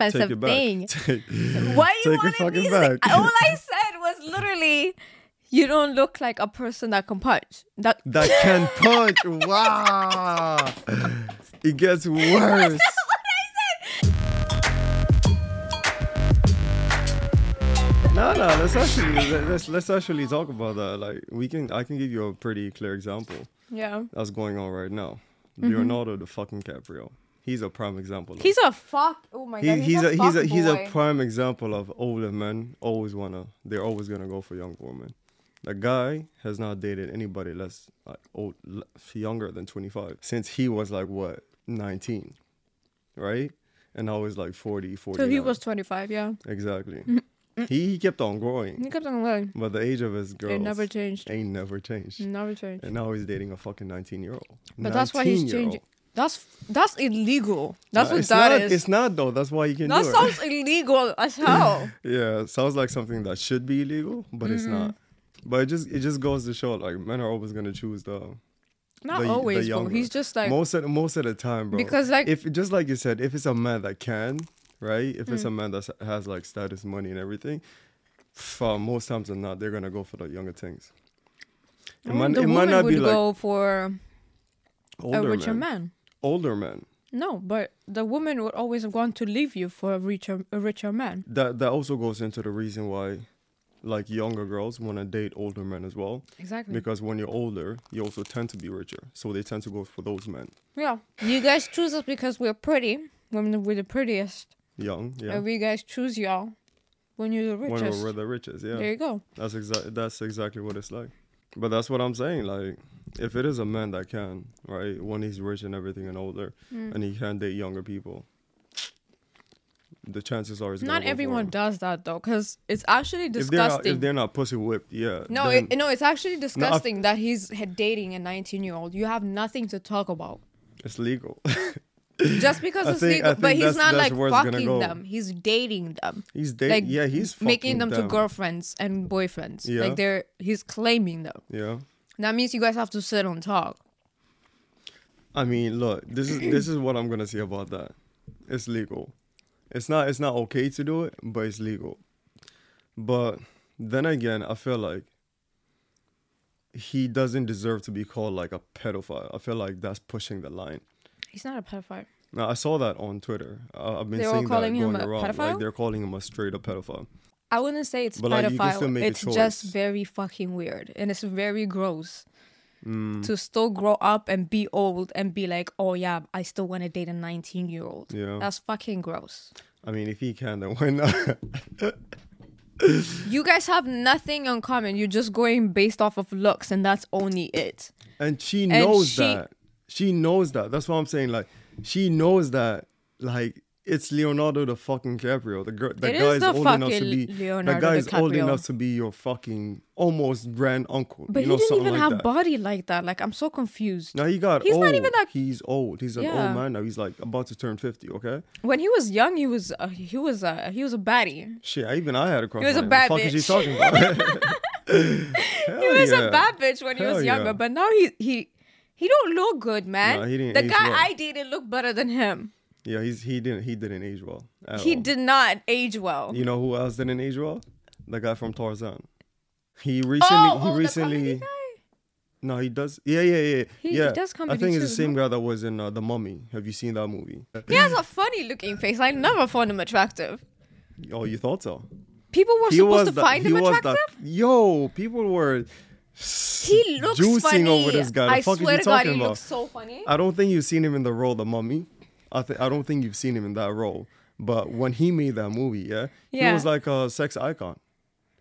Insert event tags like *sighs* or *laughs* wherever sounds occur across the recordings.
Expensive it back. thing. *laughs* Take, *laughs* Why you take it fucking back. All I said was literally, you don't look like a person that can punch. That *laughs* that can punch. Wow. It gets worse. That's what I said. No, no. Let's actually let's let's actually talk about that. Like we can, I can give you a pretty clear example yeah. that's going on right now. Mm-hmm. Leonardo the fucking Caprio. He's a prime example. Of He's a fuck. Oh my he, god. he's, a, he's a he's a prime example of older men always wanna they're always gonna go for young women. The guy has not dated anybody less like old, younger than 25 since he was like what 19, right? And now he's like 40, 40. So he was 25. Yeah. exactly. he, he kept on growing, He kept on growing. but the age of his girls It never changed. ain't never changed. Never changed. And now he's dating a fucking 19 year old. But that's why he's changing. That's that's illegal. That's what it's that not, is. It's not though. That's why you can that do it. sounds illegal as hell. *laughs* Yeah, it sounds like something that should be illegal, but it's Mm-hmm. not. But it just it just goes to show like men are always gonna choose the Not the, the always, bro. He's just like most of most of the time, bro. Because, like- if just like you said, if it's a man that can, right? If Mm. it's a man that has like status, money, and everything, for most times than not, they're gonna go for the younger things. It, well, might, the it woman might not would be like go for older a richer men. man. Older men. No, but the woman would always want to leave you for a richer a richer man. That that also goes into the reason why, like younger girls want to date older men as well. Exactly. Because when you're older, you also tend to be richer, so they tend to go for those men. yeah. You guys choose us because we're pretty. Women, we're the prettiest. Young, yeah. And we guys choose y'all when you're the richest. when we're the richest, yeah. There you go. That's exactly that's exactly what it's like. But that's what I'm saying. Like, if it is a man that can, right, when he's rich and everything and older, Mm. and he can date younger people, the chances are he's gonna Not everyone does that though, because it's actually If they're not, disgusting. if they're not pussy whipped, yeah. no, then- it, no, it's actually disgusting that he's dating a 19 year old. You have nothing to talk about. it's legal. *laughs* Just because I it's think- legal, but he's not like it's fucking go. them. He's dating them, he's dating. like yeah, he's making them, fucking to girlfriends and boyfriends. Yeah. Like they're he's claiming them. Yeah. That means you guys have to sit and talk. I mean, look, this is this is what I'm gonna say about that. It's legal. It's not it's not okay to do it, but it's legal. But then again, I feel like he doesn't deserve to be called like a pedophile. I feel like that's pushing the line. He's not a pedophile. Now I saw that on Twitter. Uh, I've been They seeing that calling him going a around. pedophile? Like they're calling him a straight up pedophile. I wouldn't say it's But, like, you can still pedophile. a It's just very fucking weird, and it's very gross Mm, to still grow up and be old and be like, "Oh yeah, I still want to date a 19 year old." Yeah. That's fucking gross. I mean, if he can, then why not? *laughs* You guys have nothing in common. You're just going based off of looks, and that's only it. and she knows she- that. She knows that. That's what I'm saying. Like, she knows that. Like, it's Leonardo the fucking DiCaprio. The It guy is is old enough to be. Leonardo the guy is old enough to be your fucking almost grand uncle. But you know, he didn't even like have that. body like that. Like I'm so confused. Now he got He's old. not even that- He's old. He's an Yeah. old man now. He's like about to turn fifty. Okay. When he was young, he was uh, he was uh, he was a baddie. Shit, even I had a crush. He was a bad the fuck is he bitch. talking about? *laughs* *laughs* He was a bad bitch when he Hell was younger, yeah. but now he he he don't look good, man. Didn't the guy. I dated looked better than him. Yeah, he's he didn't he didn't age well. He all. did not age well. You know who else didn't age well? The guy from Tarzan. He recently oh, he oh, the recently no he does yeah yeah yeah He- he yeah does I think it's the same guy that was in uh, the Mummy. Have you seen that movie? He has a funny looking face. I never found him attractive. Oh, you thought so? People were supposed to the- find him he was attractive. the- yo, people were he looks juicing funny. over this guy. The I fuck is swear he to God, he about? looks so funny. I don't think you've seen him in the role of the Mummy. I th- I don't think you've seen him in that role. But when he made that movie, yeah, he was like a sex icon,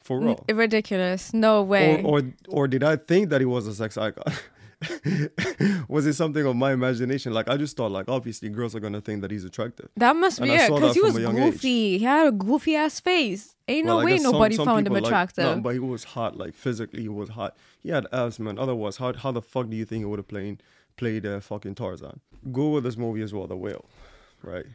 for real. Ridiculous. No way. or, or or did I think that he was a sex icon? *laughs* was it something of my imagination? Like I just thought, like obviously girls are gonna think that he's attractive. that must and be it, because he was young age. goofy. He had a goofy ass face. Ain't Well, no way guess some- nobody some found him people, like- attractive. no, but he was hot, like physically, he was hot. He had abs, man. Otherwise, how how the fuck do you think he would have played played uh, fucking Tarzan? Google this movie as well, The Whale, right?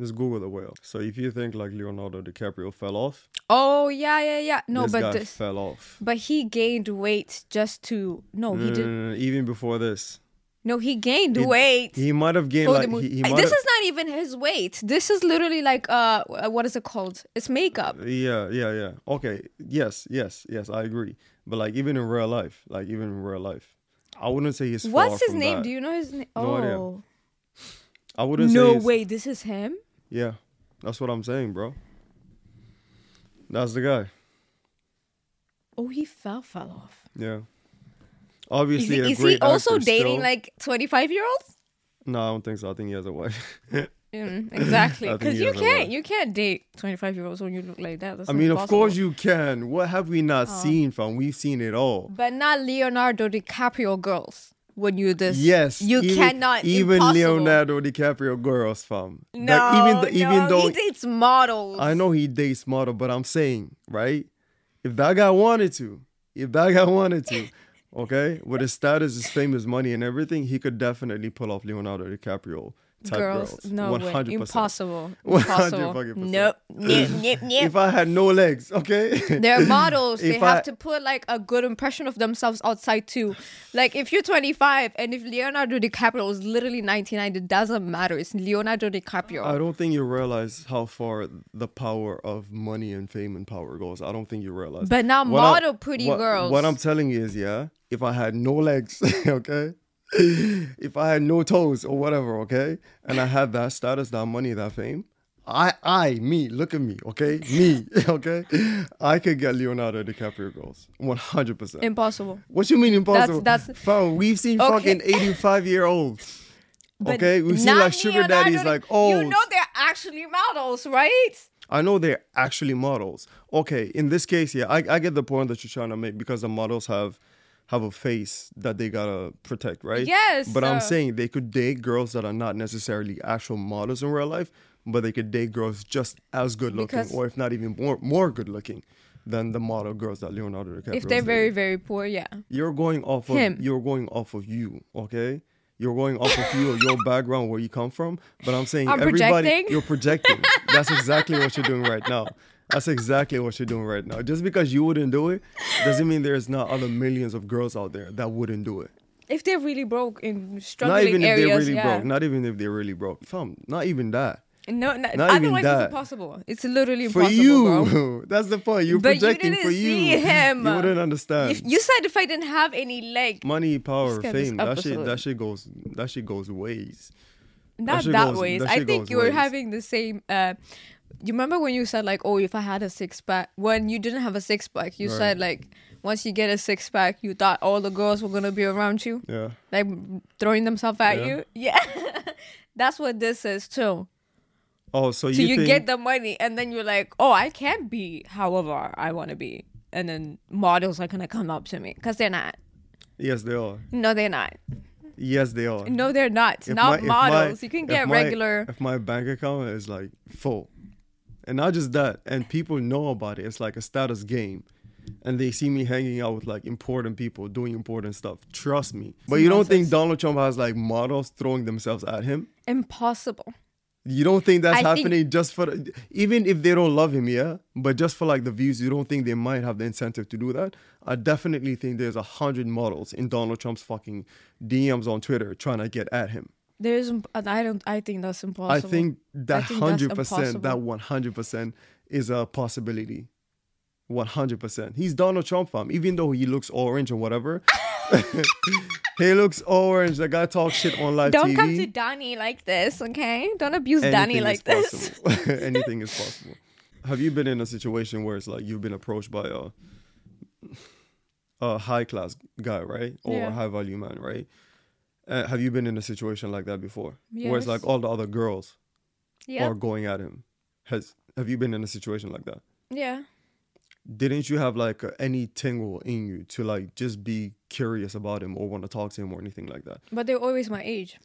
Just Google The Whale. So if you think like Leonardo DiCaprio fell off, oh yeah, yeah, yeah. No, this but this, fell off. but he gained weight just to. No, he did. Uh, even before this, No, he gained He- weight. he might have gained like the he, he Uh, this is not even his weight. This is literally like uh, what is it called? It's makeup. Yeah, yeah, yeah. Okay. Yes, yes, yes. I agree. But like even in real life, like even in real life, I wouldn't say he's. What's his name? that. Do you know his name? No idea. Oh, I wouldn't no way! This is him. Yeah, that's what I'm saying, bro. That's the guy. Oh, he fell, fell off. Yeah. Is Obviously, he, a is he also dating still. like twenty five year olds? No, I don't think so. I think he has a wife. *laughs* Mm, exactly, because you can't you can't date twenty five year olds when you look like that. That's I mean, of course you can. What have we not seen, fam? We've seen it all. but not Leonardo DiCaprio girls. When you this, Yes, you even, cannot even impossible. Leonardo DiCaprio girls, fam. No, Like, even th- even no, though he dates models. I know he dates model, but I'm saying, right? If that guy wanted to, if that guy *laughs* wanted to, okay, with his status, his fame, his money, and everything, he could definitely pull off Leonardo DiCaprio girls. girls. No way, 100%. impossible, *laughs* impossible. fucking percent. Nope, nope, nope, nope. *laughs* If I had no legs, okay. *laughs* They're models. they If have to put like a good impression of themselves outside too. Like if you're 25 and if Leonardo DiCaprio is literally 99, it doesn't matter. It's Leonardo DiCaprio. I don't think you realize how far the power of money and fame and power goes. I don't think you realize. But now What I- model pretty what- girls. What I'm telling you is, yeah, if I had no legs, okay, *laughs* if I had no toes or whatever, okay, and I had that status, that money, that fame, I, I, me, look at me, okay, me, *laughs* okay, I could get Leonardo DiCaprio girls, 100. percent Impossible. What you mean impossible? that's- that's. Fam, we've seen Okay. fucking 85 year olds. *laughs* But Okay, we've seen like sugar daddies, like oh, You know they're actually models, right? I know they're actually models. Okay, in this case, yeah, I, I get the point that you're trying to make because the models have have a face that they gotta protect, right? Yes, But I'm uh, saying they could date girls that are not necessarily actual models in real life, but they could date girls just as good looking, Because- or if not even more more good looking than the model girls that Leonardo DiCaprio. If they're very, very poor, yeah. you're going off of Him. you're going off of you, okay? You're going off of you, your background, where you come from. But I'm saying I'm everybody, projecting? you're projecting. That's exactly what you're doing right now. *laughs* That's exactly what you're doing right now. Just because you wouldn't do it, doesn't mean there's not other millions of girls out there that wouldn't do it. If they're really broke in struggling Not even if they're really yeah. broke. Not even if they're really broke. Fam, not even that. No, no Not even otherwise that. it's impossible. It's literally impossible For you, *laughs* that's the point. You're But you projecting didn't for you. see *laughs* him. You wouldn't understand. If you said if I didn't have any leg, Money, power, Let's get this fame. That shit. That shit goes. That shit goes ways. not shit that goes- ways. that I think you were ways. having the same. Uh, you remember when you said like, "Oh, if I had a six pack," when you didn't have a six pack, you Right. said like, once you get a six pack, you thought all the girls were gonna be around you, Yeah. like throwing themselves at Yeah. you. Yeah, *laughs* that's what this is too. Oh, so, So you, you, think, get the money, and then you're like, "Oh, I can be however I want to be," and then models are gonna come up to me because they're not. Yes, they are. No, they're not. Yes, they are. No, they're not. If not my- models. my- you can if get my- regular. If my bank account is like full, and not just that, and people know about it, it's like a status game, and they see me hanging out with like important people doing important stuff. Trust me. But you don't think. Donald Trump has like models throwing themselves at him? Impossible. You don't think that's I think- happening just for even if they don't love him, yeah, but just for like the views, you don't think they might have the incentive to do that? I definitely think there's a hundred models in Donald Trump's fucking DMs on Twitter trying to get at him. There's. imp- I don't. I think that's impossible. I think that hundred percent, that one hundred percent is a possibility. One hundred percent. He's Donald Trump, fam. Even though he looks orange or whatever, *laughs* he looks orange. The guy talks shit on live Don't TV. come to Danny like this, okay? Don't abuse Danny Anything like is this. *laughs* *laughs* Anything is possible. Have you been in a situation where it's like you've been approached by a a high class guy, right, or Yeah. a high value man, right? Uh, have you been in a situation like that before, where it's like all the other girls Yeah. are going at him? Has have you been in a situation like that? yeah. Didn't you have like any tingle in you to like just be curious about him or want to talk to him or anything like that? But they were always my age.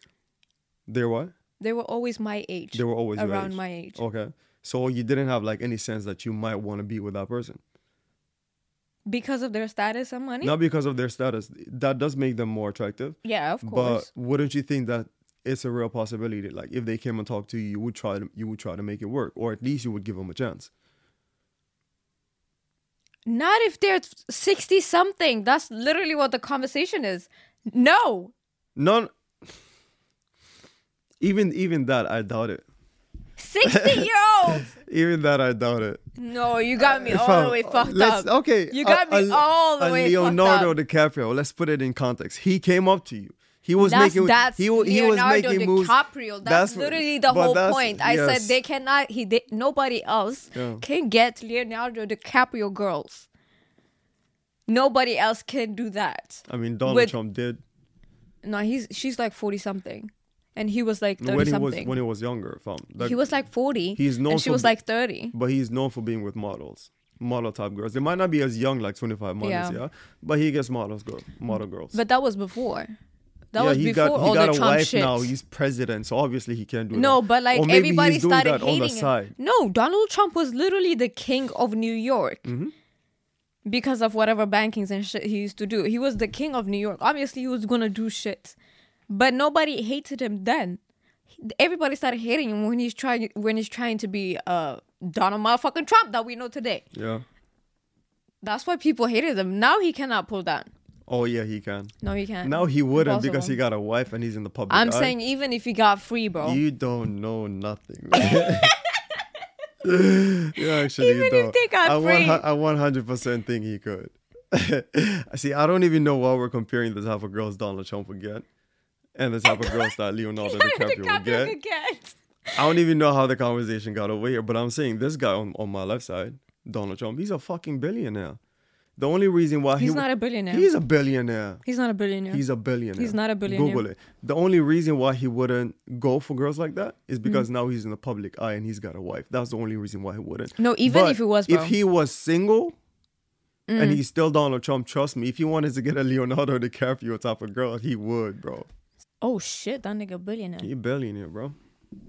There what? They were always my age. They were always around age. my age. Okay. So you didn't have like any sense that you might want to be with that person. Because of their status and money? Not because of their status. That does make them more attractive. Yeah, of course. But wouldn't you think that it's a real possibility that like if they came and talked to you, you would try to you would try to make it work, or at least you would give them a chance. Not if they're 60 something. That's literally what the conversation is. No. None. Even even that, I doubt it. 60 year olds. *laughs* Even that, I doubt it. No, you got me If all the way fucked let's- up. Okay, You got me all the a way Leonardo fucked up. DiCaprio. Let's put it in context. He came up to you. He was That's, making. that's he, he was Leonardo making moves. DiCaprio. That's, what- literally the whole point. I yes. said they cannot. He they, nobody else Yeah. can get Leonardo DiCaprio girls. Nobody else can do that. I mean, Donald with- Trump did No, he's she's like forty something, and he was like thirty when he was something. when he was younger. Fam. Like, he was like forty. He's known and she was like thirty. but he's known for being with models, model type girls. They might not be as young, like twenty five models, yeah. Yeah. but he gets models, girl, model girls. But that was before. That yeah, was he before got he all got the a Trump wife shit. now. He's president, so obviously he can't do that. no, but like everybody started that hating him. No, Donald Trump was literally the king of New York. Mm-hmm. Because of whatever bankings and shit he used to do. He was the king of New York. Obviously, he was gonna do shit. But nobody hated him then. Everybody started hating him when he's trying when he's trying to be uh Donald motherfucking Trump that we know today. Yeah. That's why people hated him. Now he cannot pull that. Oh yeah, he can. No, he can't. Now he wouldn't because he got a wife and he's in the public. I'm eye. saying even if he got free, bro. You don't know nothing. *laughs* *laughs* you actually Even if don't. they got I, free. I 100% think he could. *laughs* See, I don't even know why we're comparing the type of girls Donald Trump would get and the type of girls *laughs* that Leonardo DiCaprio would DiCaprio get. get. I don't even know how the conversation got over here, but I'm saying this guy on, on my left side, Donald Trump, he's a fucking billionaire. The only reason why He's he not a billionaire. He's a billionaire. He's not a billionaire. He's a billionaire. He's not a billionaire. Google it. The only reason why he wouldn't go for girls like that is Mm. because now he's in the public eye and he's got a wife. That's the only reason why he wouldn't. No, even But if he was, if bro. Mm. he was single and he's still Donald Trump, trust me, if he wanted to get a Leonardo *laughs* DiCaprio type of girl, he would, bro. Oh shit, that nigga billionaire. He a billionaire, bro.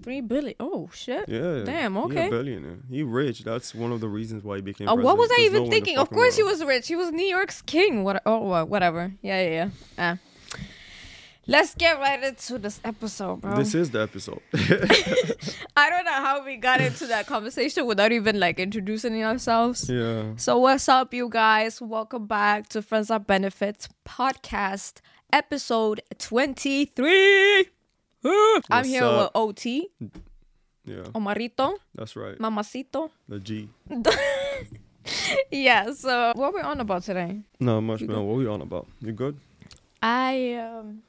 Three billion. Oh shit. Yeah. Damn. He Okay. a billionaire. He rich. That's one of the reasons why he became. Oh, what was I no even one thinking? Of course he was rich. He was New York's king. What? Oh, wha- whatever. Yeah, yeah, yeah. Ah. Let's get right into this episode, bro. This is the episode. *laughs* *laughs* I don't know how we got into that conversation without even like introducing ourselves. yeah. So what's up, you guys? Welcome back to Friends Are Benefits podcast, episode twenty-three. I'm here up? with OT, Yeah. Omarito, That's right. Mamacito. The G. *laughs* Yeah. So what we on about today? No, much man. What we on about? You good? I um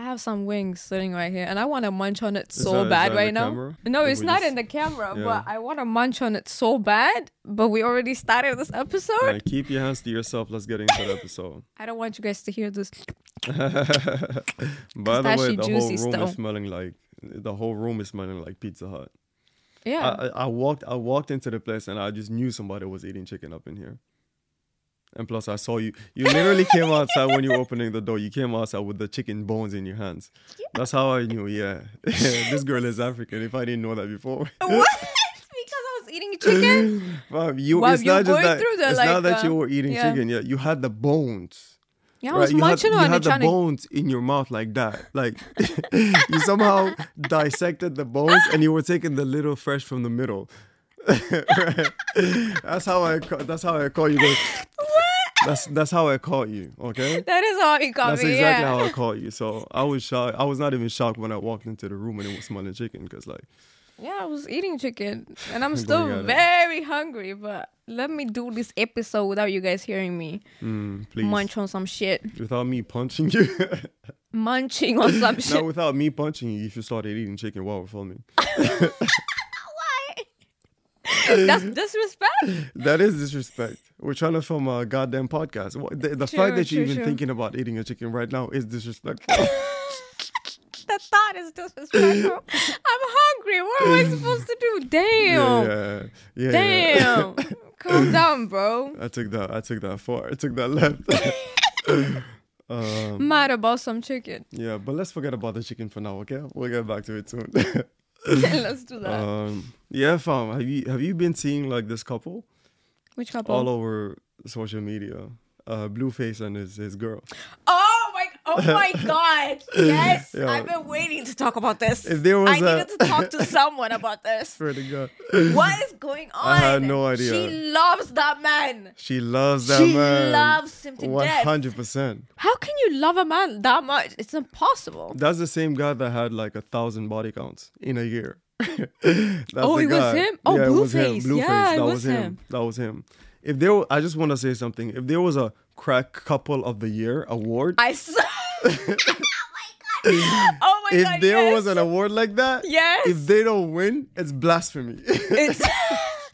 I have some wings sitting right here and I want to munch on it so that- is bad right now. camera? No, it's not just- in the camera, Yeah. but I want to munch on it so bad. But we already started this episode. Keep your hands to yourself. Let's get into the episode. *laughs* I don't want you guys to hear this. By the way, the whole room still. is smelling like the whole room is smelling like Pizza Hut. Yeah. I, I, I walked I walked into the place and I just knew somebody was eating chicken up in here. And plus, I saw you. You literally came outside when you were opening the door. You came outside with the chicken bones in your hands. That's how I knew. Yeah, *laughs* this girl is African. If I didn't know that before. *laughs* what? because I was eating chicken. *laughs* Wow, you. Wow, it's not just that. the, it's not like, that you uh, were eating yeah. chicken. Yeah, you had the bones. Yeah, I was you had, munching you had the trying bones in your mouth like that. Like you somehow dissected the bones and you were taking the little fresh from the middle. Right? That's how I. That's how I call you. Go, that's that's how I caught you. Okay. *laughs* That is how he caught That's me. That's exactly yeah. how I caught you. *laughs* So I was shocked. I was not even shocked when I walked into the room and it was smelling chicken because like Yeah, I was eating chicken, and I'm *laughs* still at it. very hungry. But let me do this episode without you guys hearing me mm, please munch on some shit, without me punching you. munching on some shit. without me punching you if you started eating chicken while we're filming. *laughs* That's *laughs* disrespect. That is disrespect. We're trying to film a goddamn podcast. The, the True, fact that you're even true. thinking about eating a chicken right now is disrespectful. *laughs* The thought is disrespectful. I'm hungry. What am I supposed to do? Damn. yeah, yeah, yeah. Damn. Calm down, bro. I took that. I took that far. I took that left. um, Mad about some chicken. yeah, but let's forget about the chicken for now. Okay, we'll get back to it soon. *laughs* Let's do that. um, yeah, fam. Have you have you been seeing like this couple Which couple? all over social media? Uh, Blueface and his his girl. Oh! Oh my *laughs* God! Yes, Yeah. I've been waiting to talk about this. If there was I a- needed to talk to *laughs* someone about this. Swear to God, What is going on? I had no idea. She loves that man. she loves that she man. She loves him to One death. hundred percent. How can you love a man that much? It's impossible. That's the same guy that had like a thousand body counts in a year. *laughs* That's Oh, the it was him? Oh, yeah, it was him. Blueface. Blueface. Yeah, it that was was him. him. That was him. If there, I just want to say something. If there was a crack couple of the year award, I saw. *laughs* oh my god! Oh if there yes. was an award like that, Yes. If they don't win, it's blasphemy. It's, *laughs*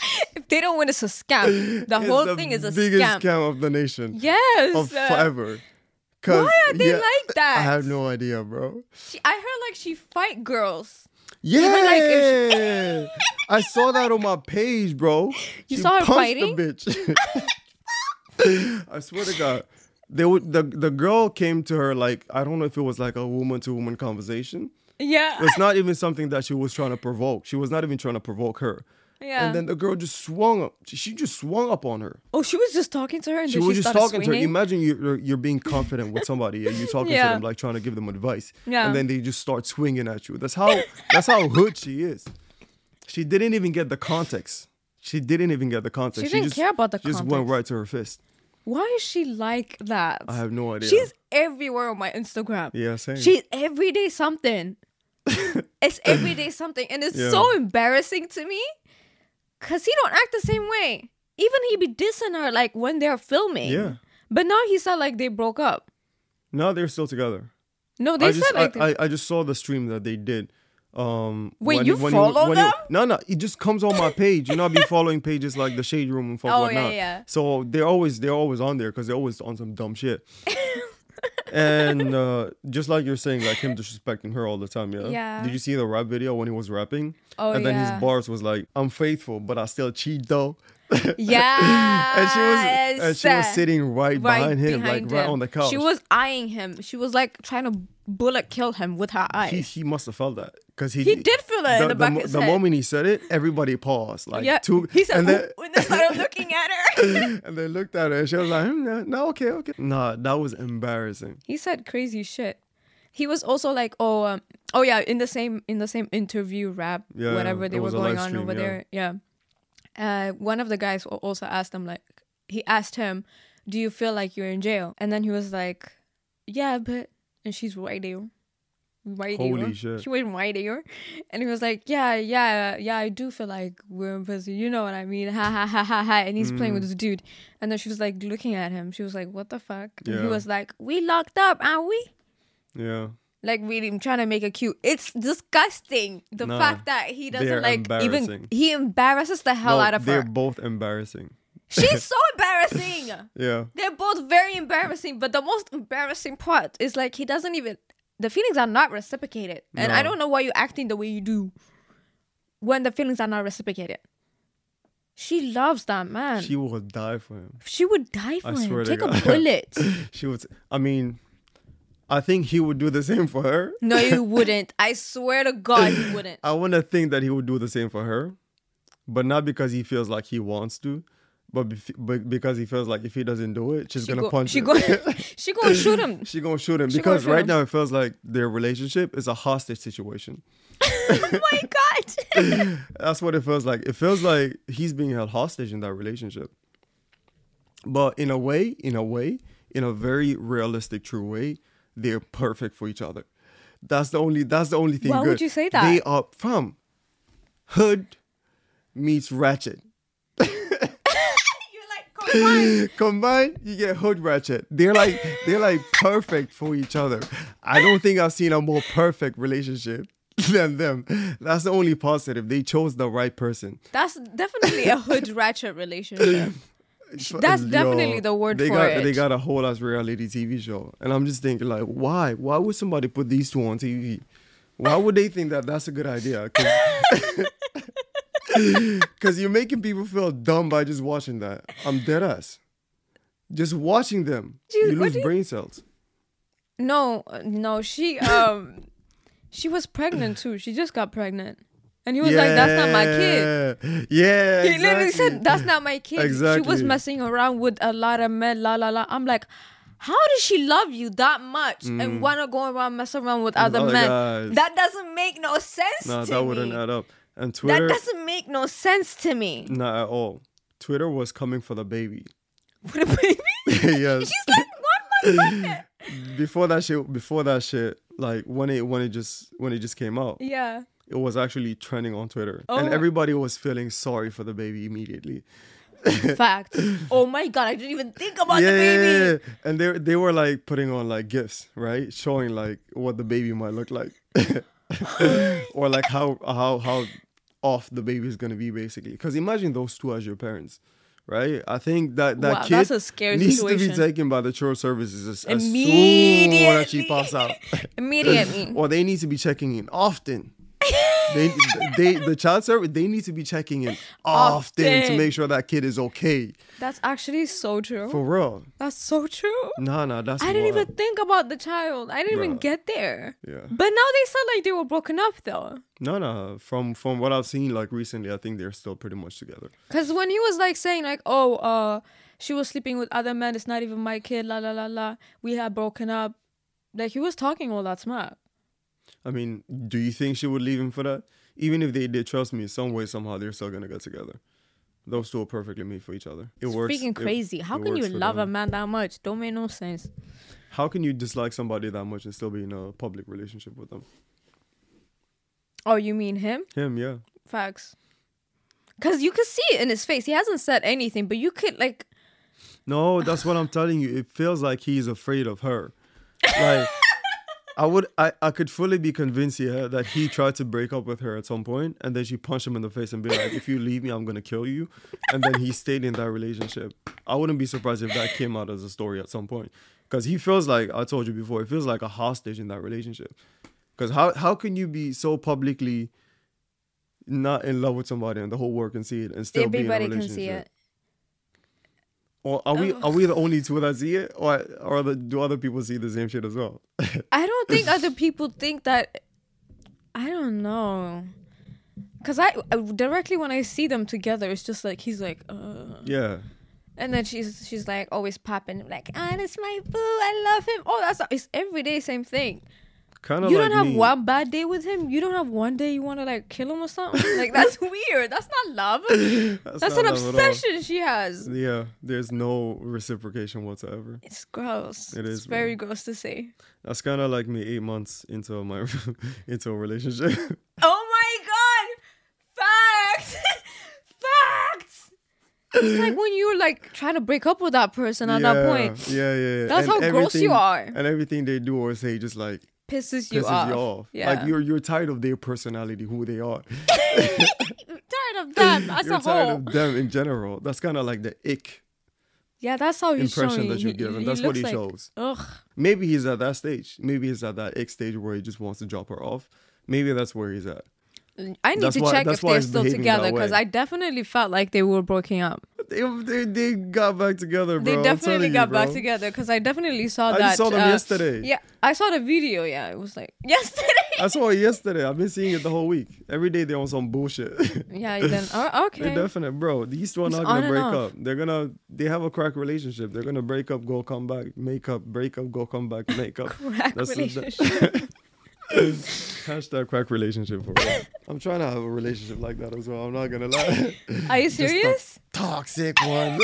*laughs* if they don't win, it's a scam. The It's whole the thing is a biggest scam. scam of the nation Yes. of forever. Why are they like that? I have no idea, bro. She, I heard like she fight girls. Yeah, like, if I saw that on my page, bro. You She saw her fighting? Bitch. I swear to God, they would the the girl came to her like I don't know if it was like a woman to woman conversation. Yeah. It's not even something that she was trying to provoke. She was not even trying to provoke her. Yeah. And then the girl just swung up. She just swung up on her. oh, she was just talking to her and She was she just talking to her. Imagine you- you're you're being confident with somebody and you're talking Yeah. to them like trying to give them advice. Yeah. And then they just start swinging at you. That's how that's how hood she is. She didn't even get the context. She didn't even get the context. She didn't just, care about the she just went right to her fist. Why is she like that? I have no idea. She's everywhere on my Instagram. Yeah, same. She's everyday something. *laughs* it's everyday something. And it's Yeah. so embarrassing to me. Cause he don't act the same way. Even he be dissing her like when they're filming. Yeah. But now he said like they broke up. No, they're still together. No, they I just said like I, I, I just saw the stream that they did. Um Wait, when- you when follow when them? no, no, it just comes on my page. You know, I be *laughs* following pages like the Shade Room and fuck Oh, whatnot. yeah, yeah. So they're always they're always on there because they're always on some dumb shit. *laughs* and uh, just like you're saying, like him disrespecting her all the time. Yeah. Yeah. Did you see the rap video when he was rapping? Oh, And then yeah. his bars was like, "I'm faithful, but I still cheat though." Yeah. and she was and she was sitting right, behind him, behind like right on the couch. She was eyeing him. She was like trying to bullet kill him with her eyes. he, he must have felt that because he He did feel that in the back of his the head. moment he said it, everybody paused. Like yeah. two, he said, and then when they started *laughs* looking at her. *laughs* and they looked at her and she was like, "Hmm, no, no, okay, okay. Nah, that was embarrassing. he said crazy shit. He was also like, oh, um, oh yeah, in the same in the same interview rap, Yeah, whatever they were going on stream, over yeah. there. Yeah. Uh, one of the guys also asked him like, he asked him, "Do you feel like you're in jail?" And then he was like, "Yeah, but," and she's right there. Right Holy there. shit. She went right there. And he was like, Yeah, yeah, yeah, I do feel like we're in prison. You know what I mean? Ha ha ha ha ha. And he's playing with Mm. this dude. And then she was like looking at him. She was like, What the fuck? And he was like, We locked up, aren't we? Yeah, Like really I'm trying to make it cute. It's disgusting. The Nah, fact that he doesn't like even he embarrasses the hell No, out of they're her. both embarrassing. She's so *laughs* embarrassing. Yeah, They're both very embarrassing, but the most embarrassing part is like he doesn't even the feelings are not reciprocated. And I don't know why you're acting the way you do when the feelings are not reciprocated. She loves that man. She would die for him. She would die for I him. Take a bullet. *laughs* She would. I mean, I think he would do the same for her. no, you *laughs* wouldn't. I swear to God, you wouldn't. I want to think that he would do the same for her, but not because he feels like he wants to, but, bef- but because he feels like if he doesn't do it, she's She gonna go, punch she him. go, *laughs* she gonna shoot him. she gonna shoot him She because shoot right him. now it feels like their relationship is a hostage situation. *laughs* oh my God. That's what it feels like. It feels like he's being held hostage in that relationship. But in a way, in a way, in a very realistic, true way, they're perfect for each other. That's the only. That's the only thing. Why good. would you say that? They are from hood meets ratchet. *laughs* You're like, come on. Combined, you get hood ratchet. They're like they're like perfect for each other. I don't think I've seen a more perfect relationship *laughs* than them. That's the only positive. They chose the right person. That's definitely a hood ratchet relationship. *laughs* That's definitely the word they for got, it. They got a whole ass reality TV show, and I'm just thinking like, why? Why would somebody put these two on TV? Why would they think that that's a good idea? Because *laughs* *laughs* you're making people feel dumb by just watching that. I'm dead ass. Just watching them, Dude, you lose you- brain cells. No, uh, no, she um she was pregnant too. She just got pregnant. And he was like, That's not my kid. Yeah, *laughs* He literally said, That's not my kid. She was messing around with a lot of men, la la la. I'm like, how does she love you that much and wanna go around mess around with other Mm. other men? guys. That doesn't make no sense No, to that me. wouldn't add up. And Twitter that doesn't make no sense to me. not at all. Twitter was coming for the baby. *laughs* For the baby? *laughs* yes. She's like one month pregnant. before that shit before that shit like when it when it just when it just came out Yeah. It was actually trending on twitter Oh. and everybody was feeling sorry for the baby immediately *laughs* Fact. oh my god, I didn't even think about yeah, the baby. yeah, yeah. and they they were like putting on like gifts right showing like what the baby might look like *laughs* or like how how how off the baby is gonna be basically because imagine those two as your parents right i think that that Wow, kid that's a scary needs to be taken by the church services as, as soon as she Immediately. pops out *laughs* Immediately. or they need to be checking in often. They, they, the child service, they need to be checking in often, to make sure that kid is okay. That's actually so true. For real. That's so true. Nah, nah, that's. I didn't wild. even think about the child. I didn't even get there. Yeah. But now they said like they were broken up though. No, no. From from what I've seen, like recently, I think they're still pretty much together. Cause when he was like saying like, oh, uh, she was sleeping with other men. It's not even my kid. La la la la. We had broken up. Like he was talking all that smack. I mean, do you think she would leave him for that? Even if they did, trust me, some way somehow they're still gonna get together. Those two are perfectly made for each other. It It's works. freaking it- crazy. How it can you love a man that much? Don't make no sense. How can you dislike somebody that much and still be in a public relationship with them? Oh, you mean him? Him, yeah. Facts. Cause you could see it in his face. He hasn't said anything, but you could like No, that's what I'm telling you. It feels like he's afraid of her. Like *laughs* I would I, I could fully be convinced here that he tried to break up with her at some point and then she punched him in the face and be like, if you leave me, I'm gonna kill you. And then he stayed in that relationship. I wouldn't be surprised if that came out as a story at some point. Because he feels like I told you before, it feels like a hostage in that relationship. Because how how can you be so publicly not in love with somebody and the whole world can see it and still be in a everybody can relationship? see it. Or are we are we the only two that see it, or or the, do other people see the same shit as well? *laughs* I don't think other people think that. I don't know. Cause I directly when I see them together, it's just like he's like, uh, yeah, and then she's she's like always popping like, ah, that's my boo, I love him. Oh, that's it's every day same thing. Kind of. you like don't have me. one bad day with him. You don't have one day you want to like kill him or something. *laughs* Like that's *laughs* weird. That's not love. *laughs* That's, That's an love obsession she has. Yeah, there's no reciprocation whatsoever. It's gross. It it's is, very gross to say. That's kind of like me eight months into my into a relationship. Oh my god! Facts! Facts! It's like when you're like trying to break up with that person at yeah, that point. Yeah, yeah. yeah. That's how gross you are. And everything they do or say just like Pisses you pisses off. you off. Yeah. Like you're you're tired of their personality, who they are. *laughs* tired of them *laughs* as you're a tired whole. of them in general. That's kind of like the ick Yeah, that's how he's impression showing. that you give, and that's what he like, shows. Ugh. Maybe he's at that stage. Maybe he's at that ick stage where he just wants to drop her off. Maybe that's where he's at. I need That's to why- check if they're still together because. I definitely felt like they were breaking up. They, they, they got back together, bro. They definitely got you, back together because I definitely saw I that. just saw them uh, yesterday. Yeah, I saw the video. Yeah, it was like *laughs* yesterday. I saw it yesterday. I've been seeing it the whole week. Every day they're on some bullshit. *laughs* yeah, you then *laughs* oh, They're okay. definite, bro. These two are not on gonna break up. They're gonna. They have a crack relationship. They're gonna break up, go come back, make up, break up, go come back, make up. Crack That's the- relationship. *laughs* Hashtag crack relationship for real. *laughs* I'm trying to have a relationship like that as well. I'm not gonna lie. *laughs* Are you serious? toxic one.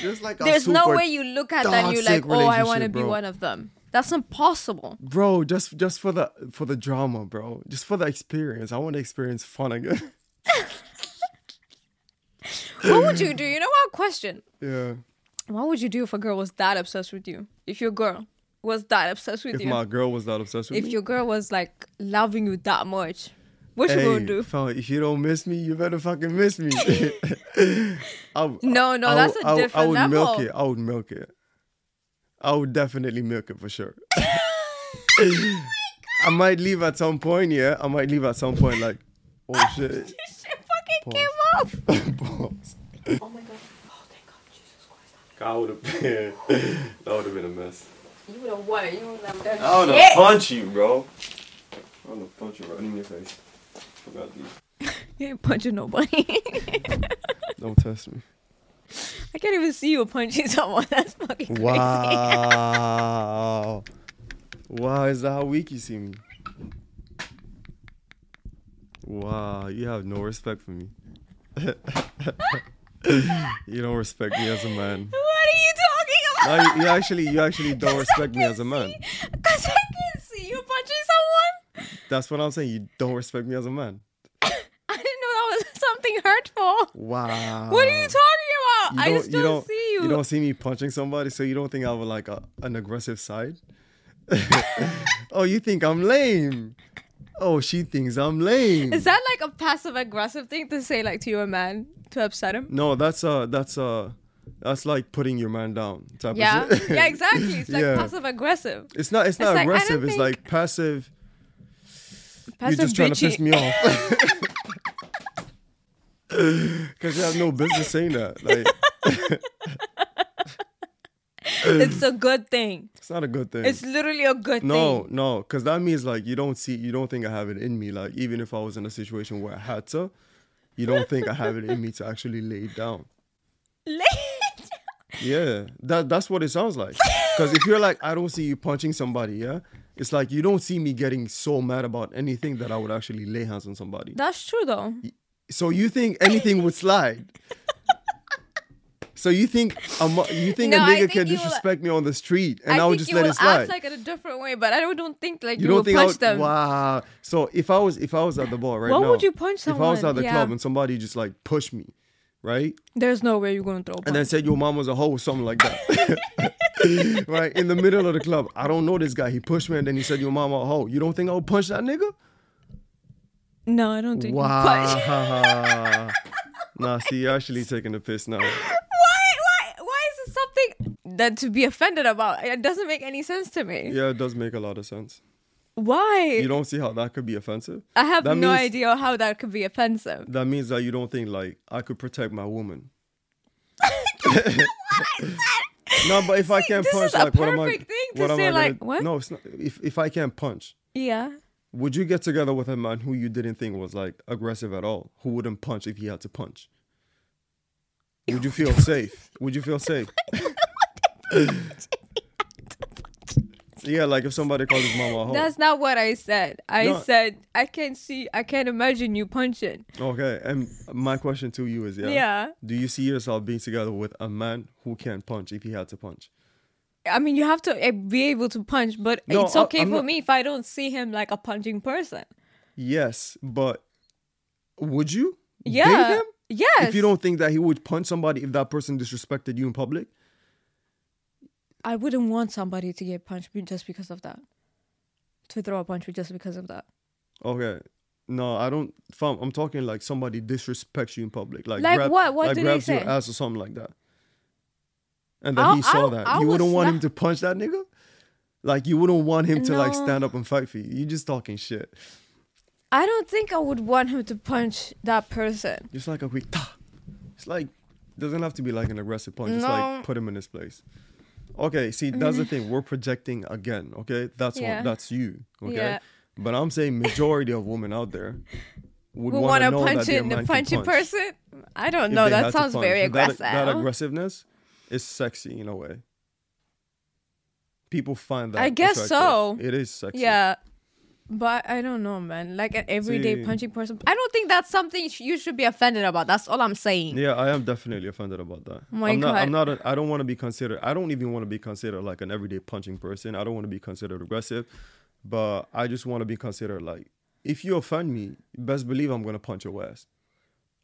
Just like There's no way you look at that and you're like, oh, I want to be one of them. That's impossible. bro. Just just for the for the drama, bro. Just for the experience. I want to experience fun again. What would you do? You know what? Question. yeah. What would you do if a girl was that obsessed with you? If your girl was that obsessed with If you? my girl was that obsessed with you. if me. your girl was like loving you that much, what you gonna do? fam, if you don't miss me, you better fucking miss me. *laughs* I, No, no, I that's would- a I would- I different would milk it. I would milk it. I would definitely milk it for sure. *laughs* *laughs* I might leave at some point, yeah. I might leave at some point, like, oh shit. This shit fucking came off. Pause. Oh my god. Oh thank God, Jesus Christ. I would have been. That would have been a mess. You would have what? You would have done I would shit. have punched you, bro. I would have punched you right in your face. Forgot these. *laughs* You ain't punching nobody. *laughs* Don't test me. I can't even see you punching *laughs* someone. That's fucking crazy. Wow. wow, is that how weak you see me? Wow, you have no respect for me. you don't respect me as a man. What are you talking No, you, you actually you actually don't respect me as a man. Because I can see you punching someone. That's what I'm saying. You don't respect me as a man. *laughs* I didn't know that was *laughs* something hurtful. Wow. What are you talking about? You I just don't, see you. You don't see me punching somebody, so you don't think I have like a, an aggressive side? *laughs* oh, you think I'm lame? Oh, she thinks I'm lame. Is that like a passive aggressive thing to say like to your man to upset him? No, that's uh that's uh that's like putting your man down type Yeah. of yeah, *laughs* exactly. It's like Yeah. passive aggressive. It's not it's not like, aggressive, it's like passive. Passive You're just trying to piss me off. *laughs* *laughs* Cause you have no business saying that. Like it's a good thing. it's not a good thing. It's literally a good no, thing. no, no, because that means like you don't see, you don't think I have it in me. Like even if I was in a situation where I had to, you don't think I have it in me to actually lay down. Yeah, that that's what it sounds like. Because if you're like, I don't see you punching somebody, yeah, it's like you don't see me getting so mad about anything that I would actually lay hands on somebody. That's true though. So you think anything would slide? So you think a mo- you think No, a I nigga think can you will- disrespect me on the street and I, I would just you let will it slide? act like in a different way, but I don't- don't think like you you, don't will think punch I would, them. Wow. So if I was if I was at the bar right Why now, would you punch someone? If I was at the Yeah. club and somebody just like pushed me, right, There's no way you're gonna throw. A and then said your mom was a hoe or something like that, *laughs* right in the middle of the club, I don't know this guy. He pushed me and then he said your mom a hoe. You don't think I would punch that nigga? no, I don't think. Wow. *laughs* nah, see, you're actually taking the piss now. why? Why? Why is it something that to be offended about? It doesn't make any sense to me. Yeah, it does make a lot of sense. Why? You don't see how that could be offensive. I have that no means- idea how that could be offensive. That means that you don't think like I could protect my woman. *laughs* *laughs* no, but if I can't this punch, like, what am I? perfect thing to what am say, I gonna- like, what? No, it's not. If if I can't punch, Yeah. would you get together with a man who you didn't think was like aggressive at all, who wouldn't punch if he had to punch? Would you feel *laughs* safe? Would you feel safe? Yeah, like if somebody called his mama a hoe. That's not what I said. I No. said I can't see. I can't imagine you punching. Okay, and my question to you is, yeah, Yeah. do you see yourself being together with a man who can't punch if he had to punch? I mean, you have to eh, be able to punch, but No, it's I- okay I'm for not- me if I don't see him like a punching person. Yes, but would you? date Yeah. him? Yes. If you don't think that he would punch somebody if that person disrespected you in public? I wouldn't want somebody to get punched just because of that. To throw a punch just because of that. Okay. No, I don't. Fam, I'm talking like somebody disrespects you in public, like Like grab- what? What like did he grabs your ass or something like that. And then I'll- he saw I'll- that. I you wouldn't want him to punch that nigga. Like you wouldn't want him to like stand up and fight for you. You're just talking shit. I don't think I would want him to punch that person. Just like a quick ta. It's like doesn't have to be like an aggressive punch. Just like put him in his place. Okay, see that's the mm-hmm. thing. We're projecting again. Okay, that's Yeah. what that's you. Okay, Yeah. but I'm saying majority of women out there would want to that punch it, the punching punch person. I don't know. That sounds punch. very That- aggressive. That, aggressiveness is sexy in a way. People find that. I guess attractive. so. It is sexy. Yeah. But I don't know, man. Like an everyday See- punching person. I don't think that's something you should be offended about. That's all I'm saying. Yeah, I am definitely offended about that. Oh my I'm not. I'm not. A, I don't want to be considered. I don't even want to be considered like an everyday punching person. I don't want to be considered aggressive, but I just want to be considered like if you offend me, best believe I'm gonna punch your ass.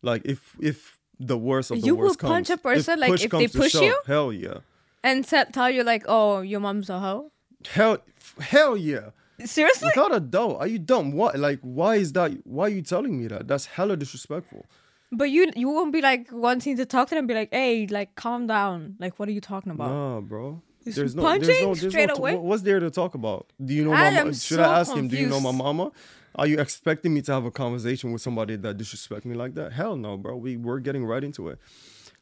Like if if the worst of the You will worst punch comes, a person, like, push if they push shove, you? Hell yeah. And te- tell you like, oh, your mom's a hoe. Hell, hell yeah. Seriously? Without a doubt. Are you dumb? What? Like, why is that? Why are you telling me that? That's hella disrespectful. But you you won't be like wanting to talk to them. Be like, hey, like calm down. Like, what are you talking about? Nah, bro. There's no, punching there's no, there's straight no, away? What's there to talk about? Do you know I my? Should so I ask him? Do you know my mama? Are you expecting me to have a conversation with somebody that disrespect me like that? Hell no, bro. We we're getting right into it.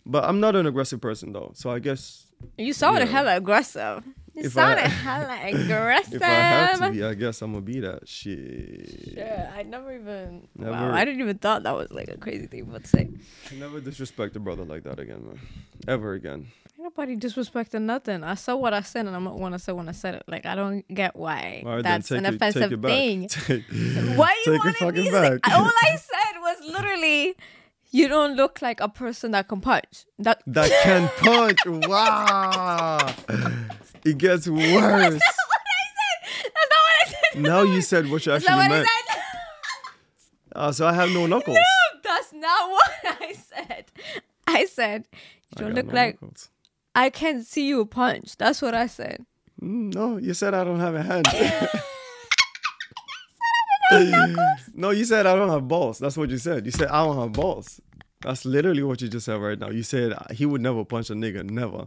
But I'm not an aggressive person though, so I guess You sounded Yeah. hella aggressive. You If I- sounded hella aggressive. *laughs* if I have to be, I guess I'm gonna be that shit. Yeah, I never even. Wow, I didn't even thought that was like a crazy thing to say. Never disrespect a brother like that again, man. Ever again. Ain't nobody disrespecting nothing. I saw what I said, and I'm not want to say when I said it. Like I don't get why All right, that's an it, offensive it thing. *laughs* Take, *laughs* Why you take it wanted fucking me back. All I said was literally, you don't look like a person that can punch. That that can punch. Wow. It gets worse. *laughs* That's not what I said. That's not what I said. Now you said what you actually what meant. I said. Uh, so I have no *laughs* knuckles. No, that's not what I said. I said you don't look no like knuckles. I can see you punch. That's what I said. Mm, No, you said I don't have a hand. *laughs* no, you said I don't have balls. That's what you said. You said I don't have balls. That's literally what you just said right now. You said he would never punch a nigga, never.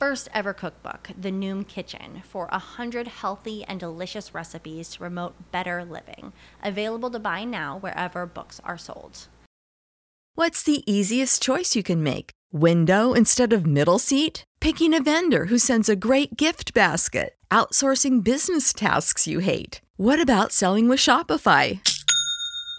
first ever cookbook, The Noom Kitchen, for a hundred healthy and delicious recipes to promote better living. Available to buy now wherever books are sold. What's the easiest choice you can make? Window instead of middle seat? Picking a vendor who sends a great gift basket? Outsourcing business tasks you hate? What about selling with Shopify?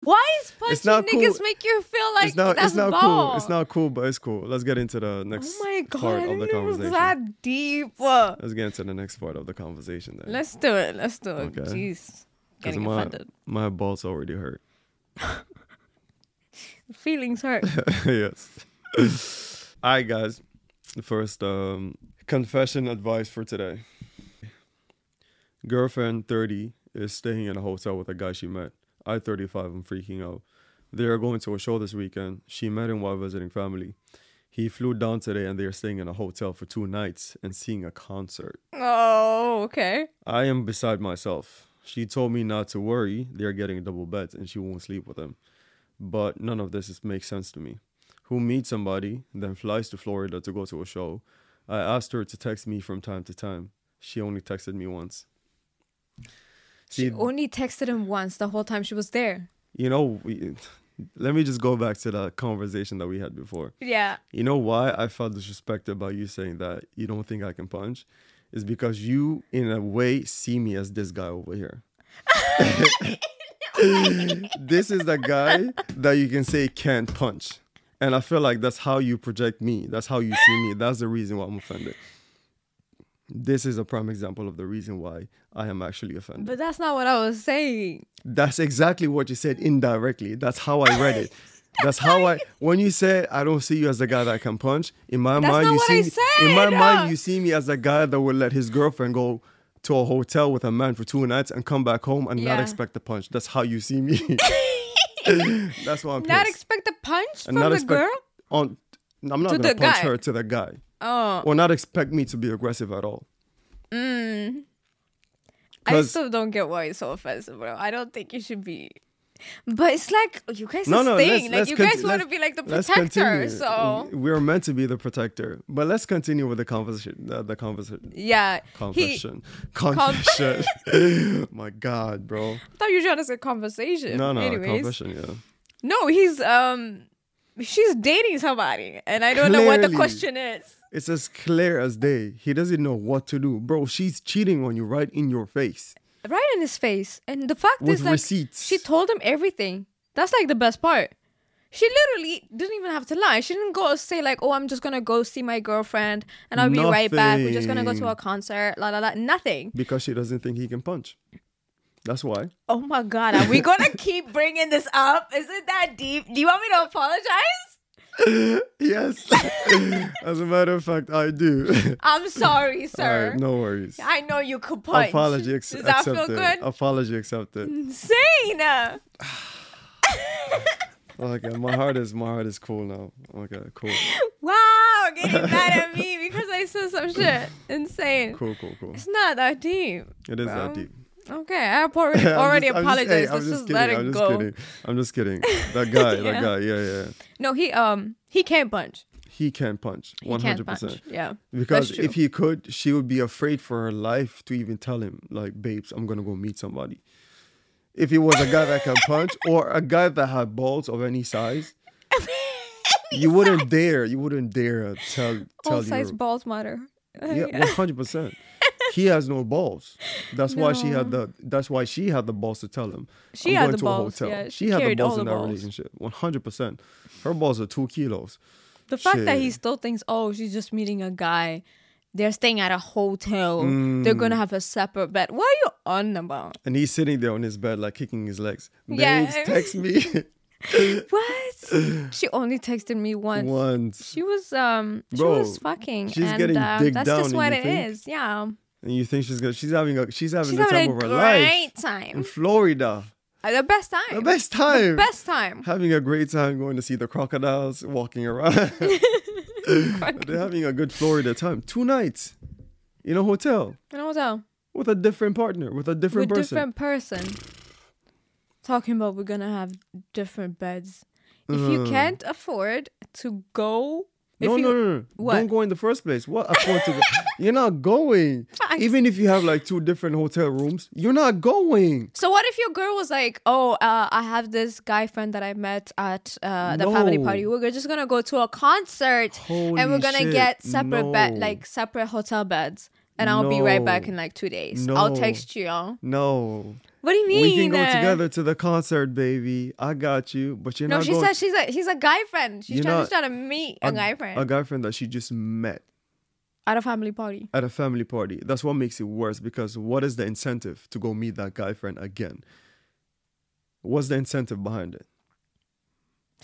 Why is punching It's not niggas cool. make you feel like it's not. that's It's not ball? cool. It's not cool, but it's cool. Let's get into the next Oh my god! part of the know it was conversation. that deep. Let's get into the next part of the conversation then. Let's do it. Let's do it. Okay. Jeez, getting my offended. my balls already hurt. *laughs* Feelings hurt. *laughs* yes. All right, guys. The first um, confession advice for today. Girlfriend 30 is staying in a hotel with a guy she met. I 35 I'm freaking out. They are going to a show this weekend. She met him while visiting family. He flew down today and they are staying in a hotel for two nights and seeing a concert. oh, okay. I am beside myself. She told me not to worry. They're getting double beds and she won't sleep with him. But none of this is, makes sense to me. Who meets somebody, then flies to Florida to go to a show. I asked her to text me from time to time. She only texted me once. She only texted him once the whole time she was there. you know, we, *laughs* let me just go back to the conversation that we had before. Yeah. You know why I felt disrespected by you saying that you don't think I can punch? Is because you, in a way, see me as this guy over here. *laughs* this is the guy that you can say can't punch. And I feel like that's how you project me. That's how you see me. That's the reason why I'm offended. This is a prime example of the reason why I am actually offended. But that's not what I was saying. That's exactly what you said indirectly. That's how I read it. That's how I. *laughs* When you said I don't see you as the guy that can punch, in my That's mind you see in my mind you see me as the guy that would let his girlfriend go to a hotel with a man for two nights and come back home and not expect a punch. That's how you see me. *laughs* That's why I'm Not pissed. expect a punch And from not the expect girl? on. I'm not To gonna punch guy. her to the guy, Oh. or not expect me to be aggressive at all. I still don't get why it's so offensive, bro. I don't think you should be. But it's like you guys No, are no, staying. let's, like let's you guys want to be like the protector. So we're meant to be the protector, but let's continue with the conversation. The, the conversation. yeah, he. Confession. Confession. *laughs* My God, bro. I thought you were trying to say conversation. No, no, Anyways, confession, yeah. no, he's um, she's dating somebody, and I don't know what the question is. It's as clear as day. He doesn't know what to do. Bro, she's cheating on you right in your face. Right in his face, and the fact With is, like, receipts. she told him everything. That's like the best part. She literally didn't even have to lie. She didn't go say like, "Oh, I'm just gonna go see my girlfriend and I'll be right back. We're just gonna go to a concert." La la la. Nothing. Because she doesn't think he can punch. That's why. Oh my god, are we gonna *laughs* keep bringing this up? Is it that deep? Do you want me to apologize? *laughs* Yes. As a matter of fact, I do. I'm sorry, *laughs* sir. right, no worries. I know you could punch. Apology ex- Does that accepted. feel good? Apology accepted. Insane. *sighs* Okay, my heart is my heart is cool now. Okay, cool, Wow, getting *laughs* mad at me because I said some shit. Insane. cool, cool, cool. It's not that deep. It is bro. that deep. Okay, I *laughs* already, already just- I'm just- hey, apologized. I'm Let's just just let it I'm just go. kidding. I'm just kidding. That guy, *laughs* Yeah. that guy, yeah, yeah. No, he um he can't punch. He can't punch. One hundred percent. Yeah. Because if he could, she would be afraid for her life to even tell him, like, babes, I'm gonna go meet somebody. If he was a guy that can punch *laughs* or a guy that had balls of any size, you wouldn't dare. You wouldn't dare tell tell all size your balls matter. yeah, one hundred percent. He has no balls. That's why she had the. That's why she had the balls to tell him. She I'm had the to balls, a hotel. yeah, she, she had the balls all in the that balls. relationship. One hundred percent. Her balls are two kilos. The fact that he still thinks, oh, she's just meeting a guy. They're staying at a hotel. They're gonna Mm. have a separate bed. What are you on about? And he's sitting there on his bed, like kicking his legs. Babes, Yeah. text me *laughs* What? she only texted me once. once. She was um she Bro, was fucking. she's and, getting uh, digged That's down just what it think? is. Yeah. And you think she's gonna? She's having a. She's having She's the having time a of her great life time. in Florida. Uh, the best time. The best time. The best time. Having a great time going to see the crocodiles walking around. *laughs* They're having a good Florida time. Two nights in a hotel In a hotel. with a different partner, with a different with person. different person. Talking about we're gonna have different beds. If you Uh. can't afford to go, no, you, no, no, no. What? Don't go in the first place. What? Afford to go? *laughs* You're not going. Even if you have like two different hotel rooms, you're not going. So what if your girl was like, "Oh, uh, I have this guy friend that I met at uh, the family party. We're just gonna go to a concert, and we're gonna shit, get separate bed, like separate hotel beds." and I'll be right back in like two days. I'll text you. What do you mean? We can go uh, together to the concert, baby. I got you. But you're No, not No, she going said she's a he's a guy friend. She's trying, not- trying to meet a, guy friend A guy friend that she just met at a family party. at a family party. That's what makes it worse because what is the incentive to go meet that guy friend again? What's the incentive behind it?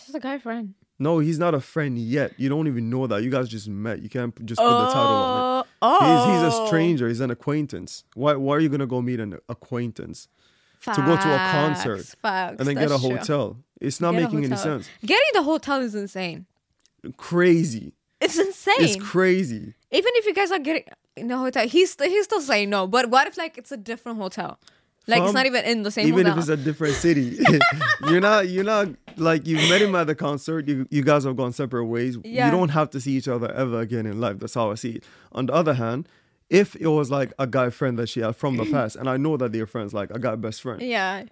She's a guy friend. No, he's not a friend yet. You don't even know that. You guys just met. You can't just put the title on it. Oh, He's, he's a oh. stranger. He's an acquaintance. Why, why are you going to go meet an acquaintance to go to a concert Facts, facts, and then get a that's true. hotel? It's not Get making any sense. Getting the hotel is insane. Crazy. It's insane. It's crazy. Even if you guys are getting in the hotel, he's he's still saying no. But what if like it's a different hotel? Like it's not even in the same Even hotel. if it's a different city, *laughs* *laughs* you're not. You're not like you met him at the concert. You you guys have gone separate ways. Yeah. You don't have to see each other ever again in life. That's how I see it. On the other hand, if it was like a guy friend that she had from the past, and I know that they're friends, like I got a best friend. yeah,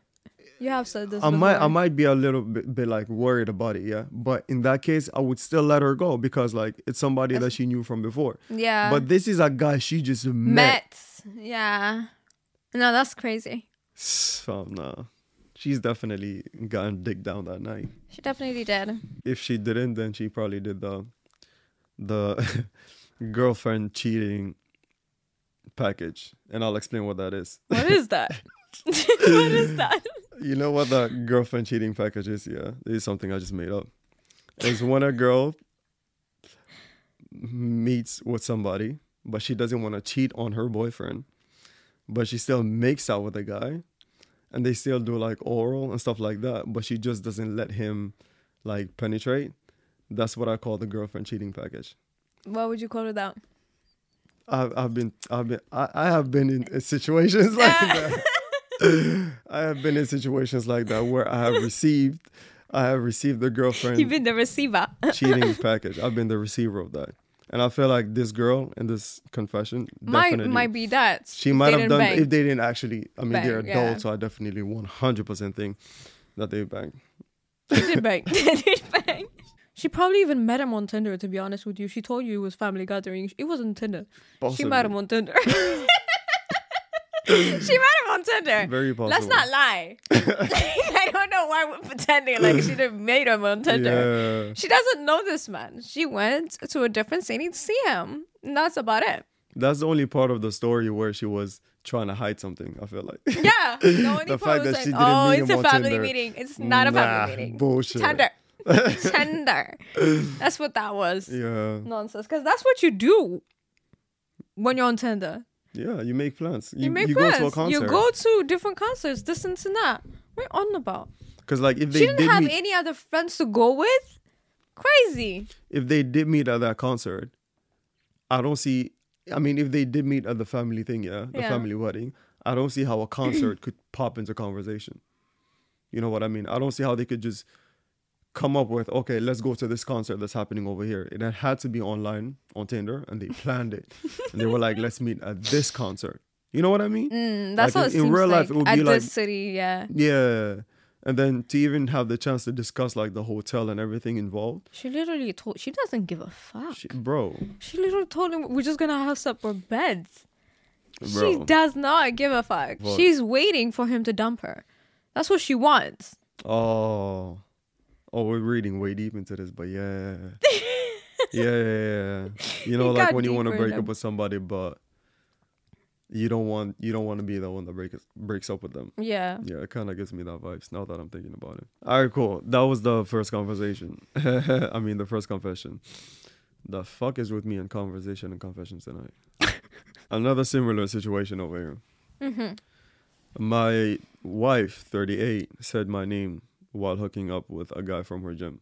you have said this. I might I might be a little bit, bit like worried about it, yeah. But in that case, I would still let her go because like it's somebody that she knew from before. Yeah. But this is a guy she just met. met. Yeah. No, that's crazy. *sighs* Oh, Fam, nah. She's definitely gotten dick down that night. She definitely did. If she didn't, then she probably did the the *laughs* girlfriend cheating package. And I'll explain what that is. What is that? *laughs* what is that? You know what the girlfriend cheating package is? Yeah, this is something I just made up. It's when a girl meets with somebody, but she doesn't want to cheat on her boyfriend, but she still makes out with a guy, and they still do like oral and stuff like that, but she just doesn't let him like penetrate. That's what I call the girlfriend cheating package. What would you call it out? I've, I've been I've been I, I have been in uh, situations *laughs* like that. *laughs* I have been in situations like that where I have received I have received the girlfriend You've been the receiver. cheating *laughs* package. I've been the receiver of that. And I feel like this girl in this confession might definitely might be that. she might have done bang. if they didn't actually I mean they're Bang, yeah. adults, so I definitely one hundred percent think that they banged. They did bang. they did bang. She probably even met him on Tinder. To be honest with you, she told you it was family gathering. It wasn't Tinder. She met him on Tinder. *laughs* she met him on Tinder. Very possible. Let's not lie. *laughs* I don't know why we're pretending like she didn't *laughs* meet him on Tinder. Yeah. She doesn't know this man. She went to a different city to see him. And that's about it. That's the only part of the story where she was trying to hide something, I feel like. Yeah. The only The part fact was that like, she didn't oh, meet it's him a on family Tinder. meeting. It's not a family meeting. bullshit. Tender. *laughs* Tender. That's what that was. Yeah. Nonsense. Because that's what you do when you're on Tinder. Yeah, you make plans. You, You, make you plans. go to a concert. You go to different concerts, this and that. What are you on about? Because like if they She didn't did have any other friends to go with? Crazy. if they did meet at that concert, I don't see. I mean, if they did meet at the family thing, yeah, the Yeah. family wedding, I don't see how a concert could pop into conversation. You know what I mean? I don't see how they could just come up with, okay, let's go to this concert that's happening over here. It had- to be online on Tinder, and they planned it, and they were like, let's meet at this concert. You know what I mean? Mm, that's Like, how in- it in real like life, it would at be this like- city, yeah. Yeah. And then to even have the chance to discuss like the hotel and everything involved, She literally told she doesn't give a fuck. she, bro, She literally told him we're just gonna have separate beds. She does not give a fuck. What? She's waiting for him to dump her. That's what she wants. Oh, oh, we're reading way deep into this, but yeah, yeah, yeah, *laughs* yeah. You know, like when you want to break up with somebody, but you don't want you don't want to be the one that breaks breaks up with them. Yeah. Yeah, it kind of gives me that vibes now that I'm thinking about it. All right, cool. That was the first conversation. *laughs* I mean, the first confession. The fuck is with me in conversation and confessions tonight? *laughs* Another similar situation over here. My wife, 38, said my name while hooking up with a guy from her gym.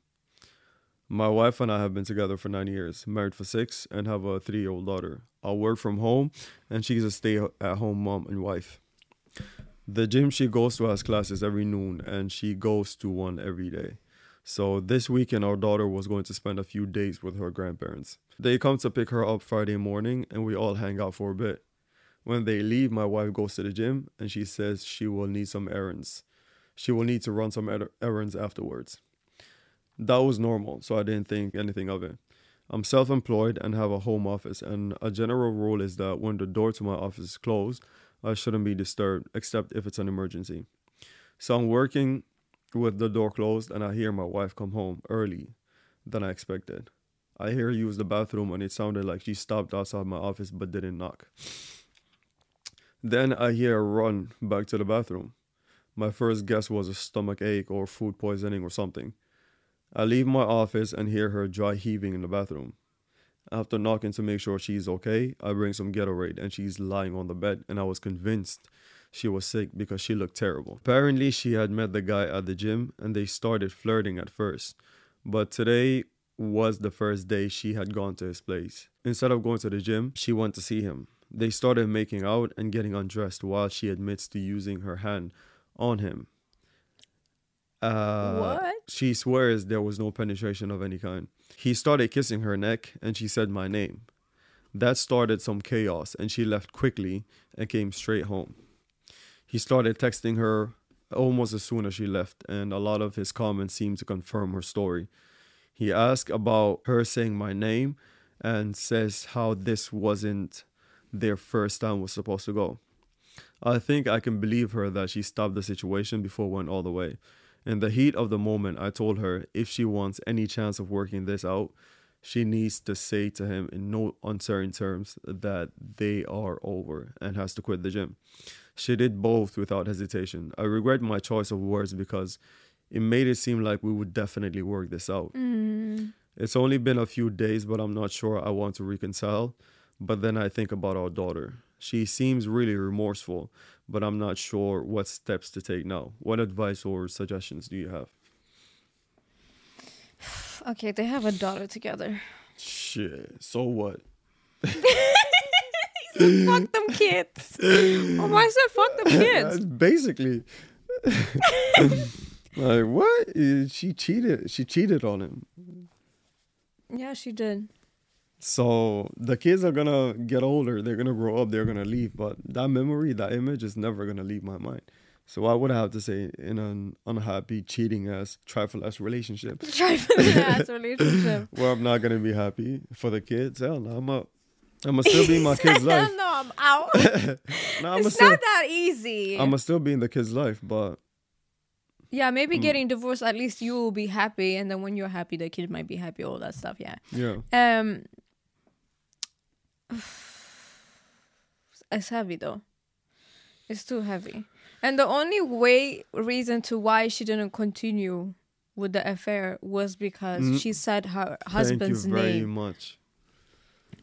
My wife and I have been together for nine years, married for six, and have a three year old daughter. I work from home, and she's a stay at home mom and wife. The gym she goes to has classes every noon, and she goes to one every day. So this weekend, our daughter was going to spend a few days with her grandparents. They come to pick her up Friday morning, and we all hang out for a bit. When they leave, my wife goes to the gym, and she says she will need some errands. She will need to run some er- errands afterwards. That was normal, so I didn't think anything of it. I'm self employed and have a home office, and a general rule is that when the door to my office is closed, I shouldn't be disturbed except if it's an emergency. So I'm working with the door closed, and I hear my wife come home early than I expected. I hear her use the bathroom, and it sounded like she stopped outside my office but didn't knock. Then I hear her run back to the bathroom. My first guess was a stomach ache or food poisoning or something. I leave my office and hear her dry heaving in the bathroom. After knocking to make sure she's okay, I bring some Gatorade and she's lying on the bed and I was convinced she was sick because she looked terrible. Apparently, she had met the guy at the gym and they started flirting at first. But today was the first day she had gone to his place. Instead of going to the gym, she went to see him. They started making out and getting undressed while she admits to using her hand on him. Uh, What? She swears there was no penetration of any kind. He started kissing her neck and she said my name. That started some chaos and she left quickly and came straight home. He started texting her almost as soon as she left, and a lot of his comments seemed to confirm her story. He asked about her saying my name and says how this wasn't their first time was supposed to go. I think I can believe her that she stopped the situation before it went all the way. In the heat of the moment, I told her if she wants any chance of working this out, she needs to say to him in no uncertain terms that they are over and has to quit the gym. She did both without hesitation. I regret my choice of words because it made it seem like we would definitely work this out. Mm. It's only been a few days, but I'm not sure I want to reconcile. But then I think about our daughter. She seems really remorseful, but I'm not sure what steps to take now. What advice or suggestions do you have? *sighs* Okay, they have a daughter together. Shit. So what? *laughs* fuck them kids. Oh I said fuck them *laughs* kids. basically. *laughs* like what? She cheated. She cheated on him. Yeah, she did. So the kids are gonna get older. They're gonna grow up. They're gonna leave. But that memory, that image, is never gonna leave my mind. So I would have to say, in an unhappy, cheating ass, trifle ass relationship, *laughs* Trifling ass relationship. *laughs* where I'm not gonna be happy for the kids. Hell no, I'm. I'm gonna still be in my *laughs* kid's life. no, I'm out. No, I'm it's still, not that easy. I'm gonna still be in the kid's life, but yeah, maybe Mm. getting divorced, at least you will be happy, and then when you're happy, the kid might be happy. All that stuff. Yeah. yeah. Um, it's heavy though. It's too heavy, and the only way reason to why she didn't continue with the affair was because Mm. she said her husband's Thank you very name. much.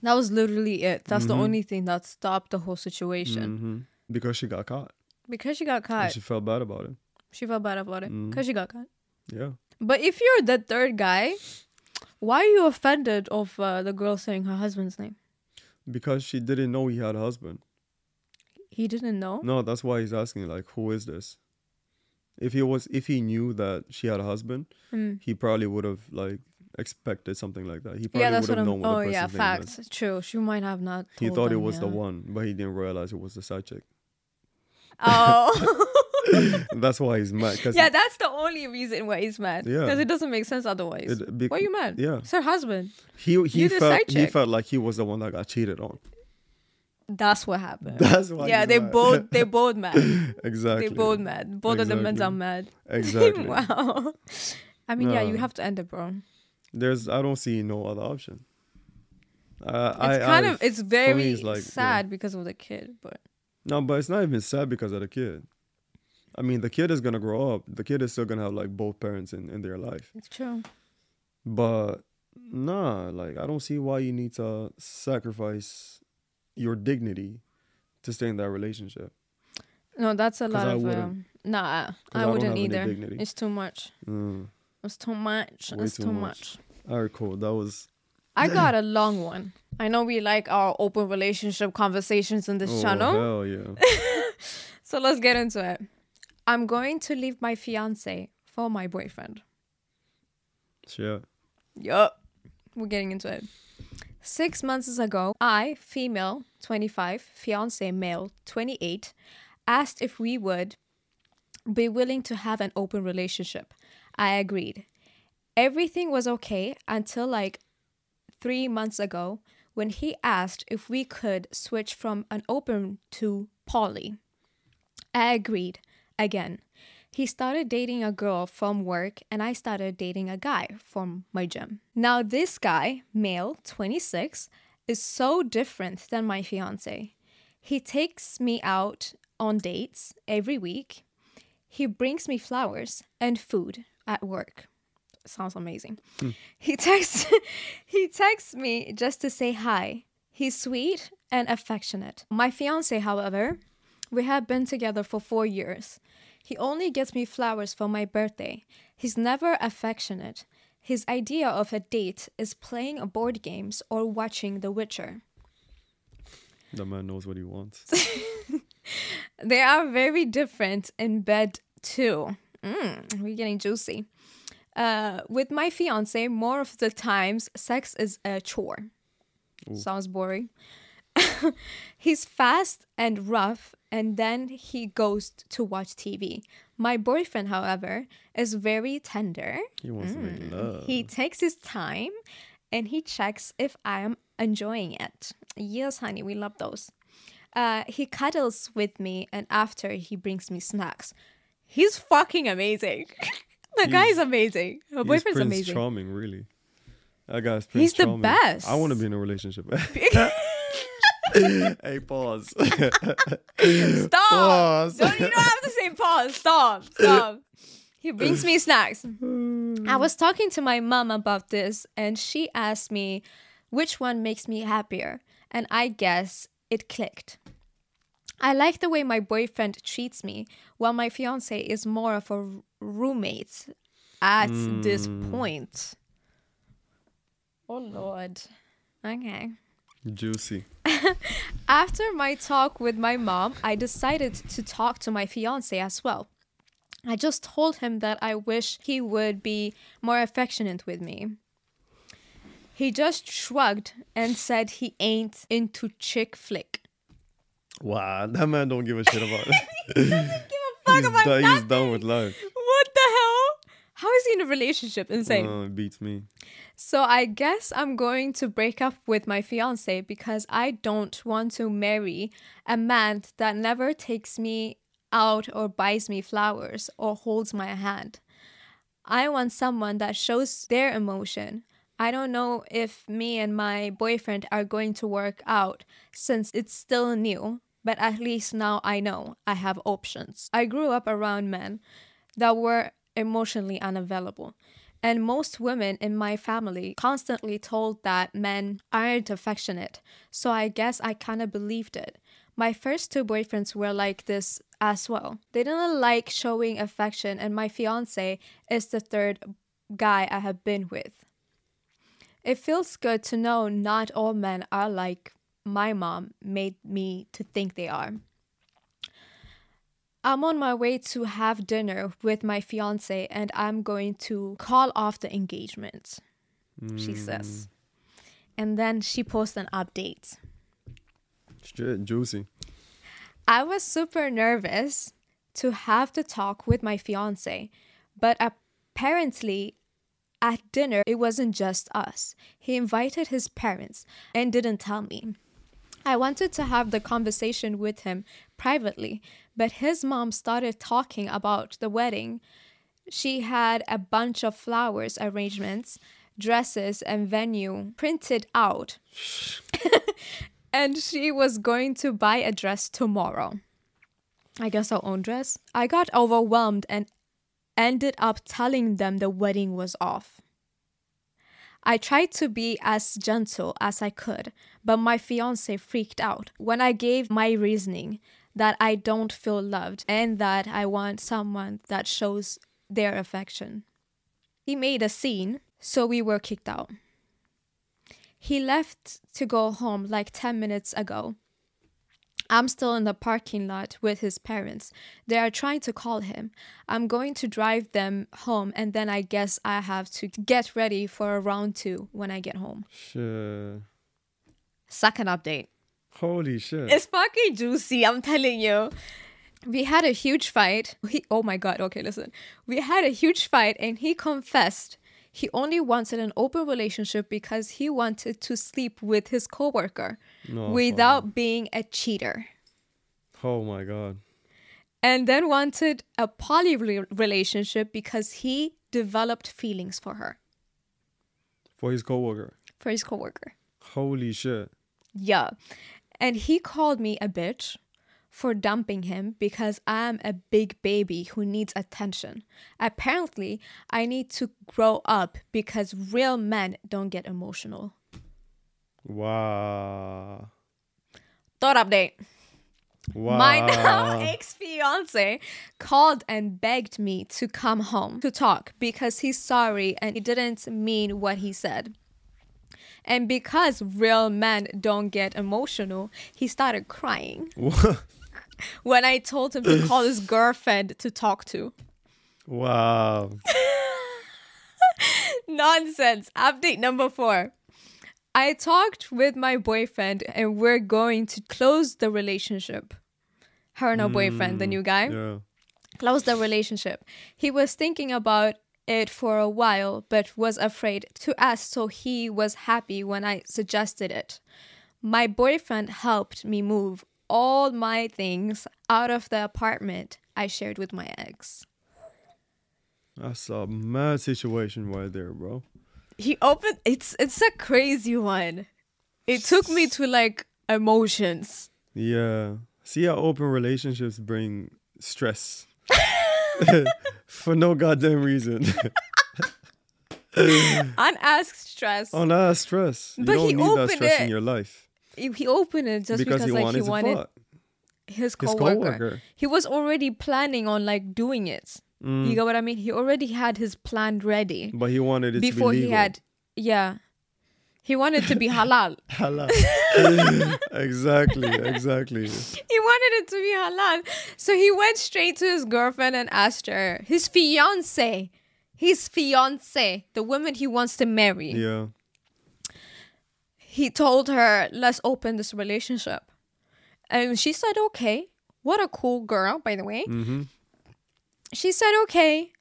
That was literally it. That's the Mhm. only thing that stopped the whole situation hmm Because she got caught, because she got and caught. she felt bad about it. She felt bad about it because she got caught. Yeah. But if you're the third guy, why are you offended of uh, the girl saying her husband's name? Because she didn't know he had a husband. He didn't know. No, that's why he's asking, like, who is this? If he was, if he knew that she had a husband, Mm. he probably would have like expected something like that. He probably Yeah, that's would what have I'm. known what Oh the yeah, is. facts. True. She might have not. He thought it them, was the one, but he didn't realize it was the side chick. Oh. *laughs* *laughs* *laughs* that's why he's mad. Yeah, that's the only reason why he's mad. Yeah. Because it doesn't make sense otherwise. It- why are you mad? yeah. It's her husband. he he felt he felt like he was the one that got cheated on. That's what happened. That's why. yeah, they mad. both *laughs* they both mad. exactly. They both mad. Both of the men are mad. *laughs* Exactly. wow. I mean, yeah, you have to end it, bro. There's I don't see no other option. Uh, It's I, kind I- of it's very like, yeah. sad because of the kid, but No, but it's not even sad because of the kid. I mean, the kid is gonna grow up. The kid is still gonna have like both parents in, in their life. it's true. But nah, like I don't see why you need to sacrifice your dignity to stay in that relationship. No, that's a lot I of um, nah. I I wouldn't either. It's too much. Mm. It's too much. Way it's too too much. much. All right, cool. That was I *laughs* got a long one. I know we like our open relationship conversations in this oh channel. hell yeah. *laughs* So let's get into it. I'm going to leave my fiance for my boyfriend. Shit. Yup. We're getting into it. Six months ago, I, female, 25, fiance, male, 28, asked if we would be willing to have an open relationship. I agreed. Everything was okay until like three months ago when he asked if we could switch from an open to poly. I agreed again. He started dating a girl from work, and I started dating a guy from my gym. Now, this guy, male, 26, is so different than my fiance. He takes me out on dates every week. He brings me flowers and food at work. Sounds amazing. Hmm. He texts *laughs* he texts me just to say hi. He's sweet and affectionate. My fiance, however, we have been together for 4 years. He only gets me flowers for my birthday. He's never affectionate. His idea of a date is playing a board games or watching The Witcher. The man knows what he wants. *laughs* They are very different in bed too. Mm, we're getting juicy. Uh, with my fiance, more of the times, sex is a chore. Sounds boring. *laughs* He's fast and rough, and then he goes to watch TV. My boyfriend, however, is very tender. He wants to make love. He takes his time and he checks if I am enjoying it. Yes, honey, we love those. Uh, he cuddles with me and after he brings me snacks. He's fucking amazing. *laughs* the guy's amazing. My He's boyfriend's Prince amazing. Charming, really. That guy's Prince He's the best. I want to be in a relationship. *laughs* hey, pause. Stop! Pause. Don't, you don't have to say pause. Stop. Stop. He brings me snacks. I was talking to my mom about this, and she asked me which one makes me happier. And I guess it clicked. I like the way my boyfriend treats me, while my fiance is more of a r- roommate at this hmm. point. Oh, Lord. Okay. Juicy. *laughs* After my talk with my mom, I decided to talk to my fiance as well. I just told him that I wish he would be more affectionate with me. He just shrugged and said he ain't into chick flick. Wow, that man don't give a shit about *laughs* it. Give a fuck he's, about done, he's done with life. What the hell? How is he in a relationship? Insane. Uh, it beats me. So I guess I'm going to break up with my fiance because I don't want to marry a man that never takes me out or buys me flowers or holds my hand. I want someone that shows their emotion. I don't know if me and my boyfriend are going to work out since it's still new, but at least now I know I have options. I grew up around men that were emotionally unavailable. And most women in my family constantly told that men aren't affectionate. So I guess I kind of believed it. My first two boyfriends were like this as well. They didn't like showing affection, and my fiance is the third guy I have been with. It feels good to know not all men are like my mom made me to think they are. I'm on my way to have dinner with my fiance and I'm going to call off the engagement, she mm. says. And then she posts an update. Shit, juicy. I was super nervous to have the talk with my fiance, but apparently at dinner it wasn't just us. He invited his parents and didn't tell me. I wanted to have the conversation with him privately, but his mom started talking about the wedding. She had a bunch of flowers arrangements, dresses, and venue printed out. *laughs* and she was going to buy a dress tomorrow. I guess her own dress. I got overwhelmed and ended up telling them the wedding was off. I tried to be as gentle as I could, but my fiance freaked out when I gave my reasoning that I don't feel loved and that I want someone that shows their affection. He made a scene, so we were kicked out. He left to go home like 10 minutes ago. I'm still in the parking lot with his parents. They are trying to call him. I'm going to drive them home and then I guess I have to get ready for a round two when I get home. Sure. Second update. Holy shit. It's fucking juicy, I'm telling you. We had a huge fight. He, oh my god, okay, listen. We had a huge fight and he confessed he only wanted an open relationship because he wanted to sleep with his coworker No, without being a cheater. Oh my god. And then wanted a poly re- relationship because he developed feelings for her, For his coworker. for his coworker. Holy shit. Yeah. And he called me a bitch for dumping him because I'm a big baby who needs attention. Apparently, I need to grow up because real men don't get emotional. Wow. Thought update. Wow. My now *laughs* ex fiance called and begged me to come home to talk because he's sorry and he didn't mean what he said. And because real men don't get emotional, he started crying What? *laughs* when I told him to call his *laughs* girlfriend to talk to. Wow. *laughs* Nonsense. Update number four. I talked with my boyfriend and we're going to close the relationship. Her and her boyfriend, the hmm, new guy. Yeah. close the relationship. He was thinking about it for a while, but was afraid to ask, so he was happy when I suggested it. My boyfriend helped me move all my things out of the apartment I shared with my ex. That's a mad situation right there, bro. He opened it's it's a crazy one. It took me to like emotions. Yeah. See how open relationships bring stress *laughs* *laughs* for no goddamn reason. *laughs* Unasked stress. nah, stress. You But don't he need that opened stress in it your life He opened it just because, because, he like wanted he wanted his His coworker. coworker. He was already planning on like doing it. Mm. You get what I mean? He already had his plan ready But he wanted it before to be he had yeah. He wanted to be halal. *laughs* Halal. *laughs* exactly, exactly. he wanted it to be halal. So he went straight to his girlfriend and asked her, his fiance, his fiance, the woman he wants to marry. Yeah. He told her, let's open this relationship. And she said, okay. What a cool girl, by the way. Mm-hmm. She said, okay.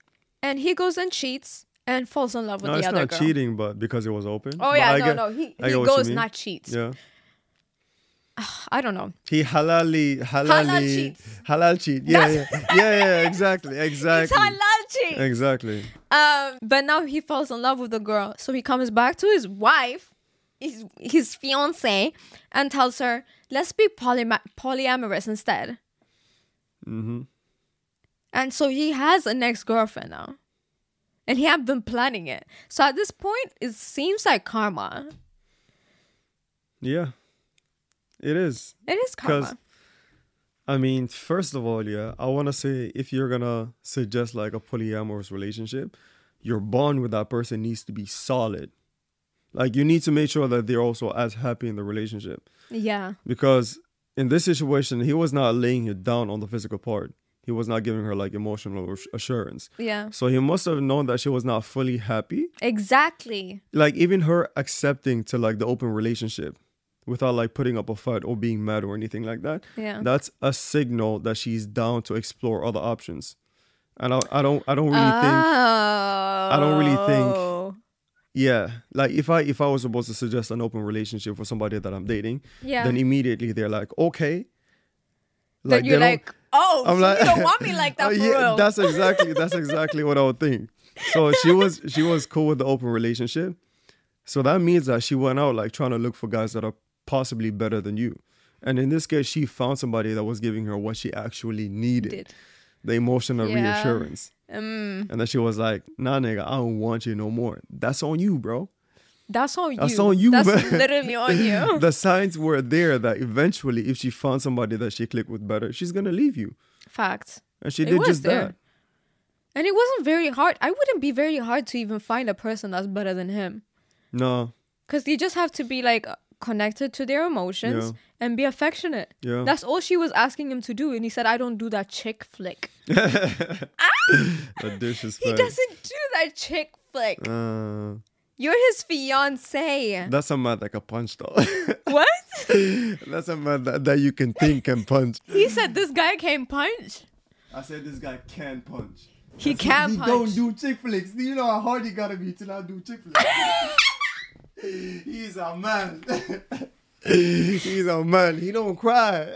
And he goes and cheats and falls in love with No, the it's other not cheating, but because it was open. Oh But yeah, I no, get- no. He, he get what you goes not cheats. Yeah. *sighs* I don't know. He halali halali cheats. halal cheat. Yeah, yeah, yeah, yeah. Exactly, *laughs* exactly, It's halal cheat. exactly. Um, but now he falls in love with the girl, so he comes back to his wife, his his fiance, and tells her, "Let's be polyma- polyamorous instead." Mm-hmm. And so he has an ex girlfriend now, and he had been planning it. So at this point, it seems like karma. Yeah, it is. It is karma. I mean, first of all, yeah, I want to say if you're gonna suggest like a polyamorous relationship, your bond with that person needs to be solid. Like you need to make sure that they're also as happy in the relationship. Yeah. Because in this situation, he was not laying it down on the physical part. He was not giving her like emotional assurance. Yeah. So he must have known that she was not fully happy. Exactly. Like even her accepting to like the open relationship without like putting up a fight or being mad or anything like that. Yeah. That's a signal that she's down to explore other options. And I, I don't I don't really think Oh. don't really think- oh. yeah, like if I if I was supposed to suggest an open relationship for somebody that I'm dating, Yeah. then immediately they're like, okay. Then you're like, oh, I'm so like, you don't want me *laughs* like that Oh, for yeah. That's exactly that's exactly what I would think. So she was she was cool with the open relationship. So that means that she went out like trying to look for guys that are possibly better than you. And in this case, she found somebody that was giving her what she actually needed, Did. the emotional Yeah. reassurance. Mm, And then she was like, "Nah, nigga, I don't want you no more. That's on you, bro. That's on you. That's on you, That's man. literally on *laughs* you. the signs were there that eventually, if she found somebody that she clicked with better, she's gonna leave you. Fact. And she did just there. that. And it wasn't very hard. I wouldn't be very hard to even find a person that's better than him. No, Because you just have to be like connected to their emotions Yeah. and be affectionate. Yeah. That's all she was asking him to do. And he said, I don't do that chick flick. *laughs* the disrespect. He doesn't do that chick flick. Uh, You're his fiance. that's a man that can punch though. *laughs* what? that's a man that, that you can think and punch. he said this guy can punch. I said this guy can punch. He can he punch. don't do chick flicks. You know how hard he gotta be to not do chick flicks? *laughs* He's a man. *laughs* He's a man. He don't cry.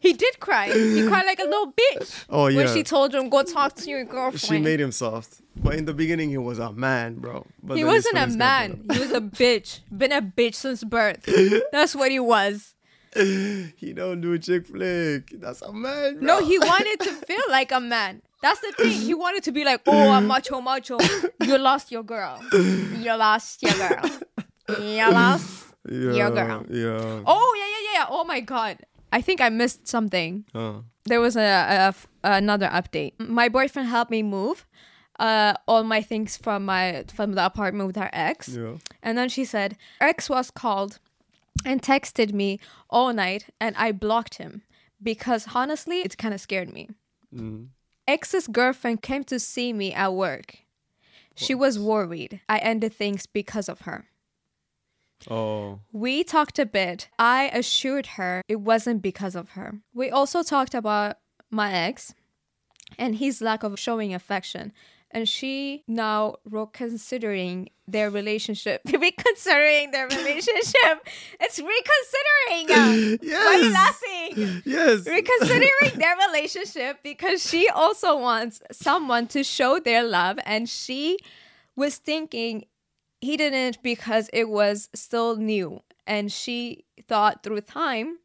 He did cry. He cried like a little bitch. Oh, yeah. When she told him go talk to your girlfriend. she made him soft. But in the beginning, he was a man, bro. But He wasn't a man. He was a bitch. Been a bitch since birth. That's what he was. *laughs* He don't do chick flick. That's a man. Bro. No, he wanted to feel like a man. That's the thing. He wanted to be like, oh, I'm macho, macho. You lost your girl. You lost your girl. You *laughs* lost yeah, your girl. Yeah. Oh yeah, yeah, yeah. Oh my god. I think I missed something. Uh, There was a, a another update. My boyfriend helped me move uh all my things from my from the apartment with her ex. yeah. And then she said, ex was called and texted me all night and I blocked him because honestly, it kind of scared me. Ex's girlfriend came to see me at work. She was worried. I ended things because of her. Oh. We talked a bit. I assured her it wasn't because of her. We also talked about my ex and his lack of showing affection. And she now reconsidering their relationship. *laughs* reconsidering their relationship. It's reconsidering. Uh, you Yes. laughing? Yes. reconsidering their *laughs* relationship because she also wants someone to show their love and she was thinking he didn't because it was still new and she thought through time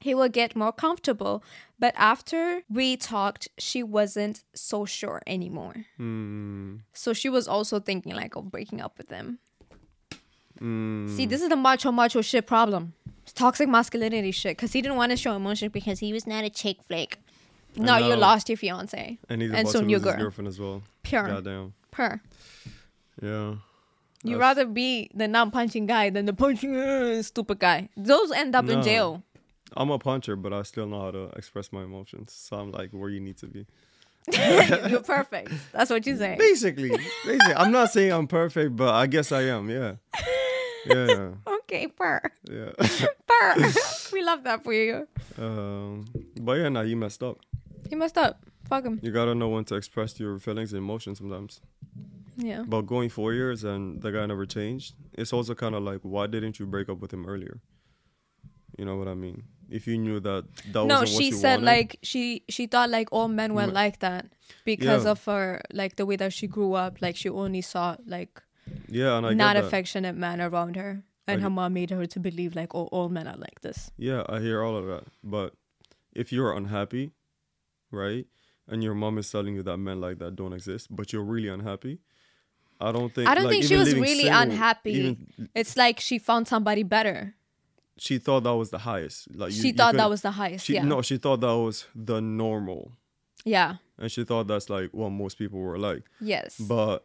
he will get more comfortable but after we talked she wasn't so sure anymore Hmm. so she was also thinking like of breaking up with him Hmm. see this is the macho macho shit problem it's toxic masculinity shit because he didn't want to show emotion because he was not a chick flick no you lost your fiance And he's and about soon to your lose his girl girlfriend as well. Pure. Goddamn. per Yeah. you rather be the non-punching guy than the punching uh, stupid guy those end up in jail I'm a puncher, but I still know how to express my emotions. So I'm like where you need to be. *laughs* you're perfect that's what you say Basically, basically, I'm not saying I'm perfect, but I guess I am. Yeah. Yeah. *laughs* okay per Yeah. *laughs* per we love that for you um, but yeah, now you messed up. You messed up fuck him You gotta know when to express your feelings and emotions sometimes. yeah But going four years and the guy never changed, it's also kind of like, why didn't you break up with him earlier? You know what I mean? If you knew that that no she said wanted, like she she thought like all men were Mm. like that because Yeah. of her like the way that she grew up like she only saw like yeah, and I not affectionate men around her and I her mom made her to believe like oh all men are like this Yeah, I hear all of that. But if you're unhappy, right, and your mom is telling you that men like that don't exist, but you're really unhappy, I don't think. i don't like, think she was really single, unhappy even- it's like she found somebody better she thought that was the highest. Like you- she thought that was the highest She, yeah No, she thought that was the normal, yeah and she thought that's like what most people were like. yes But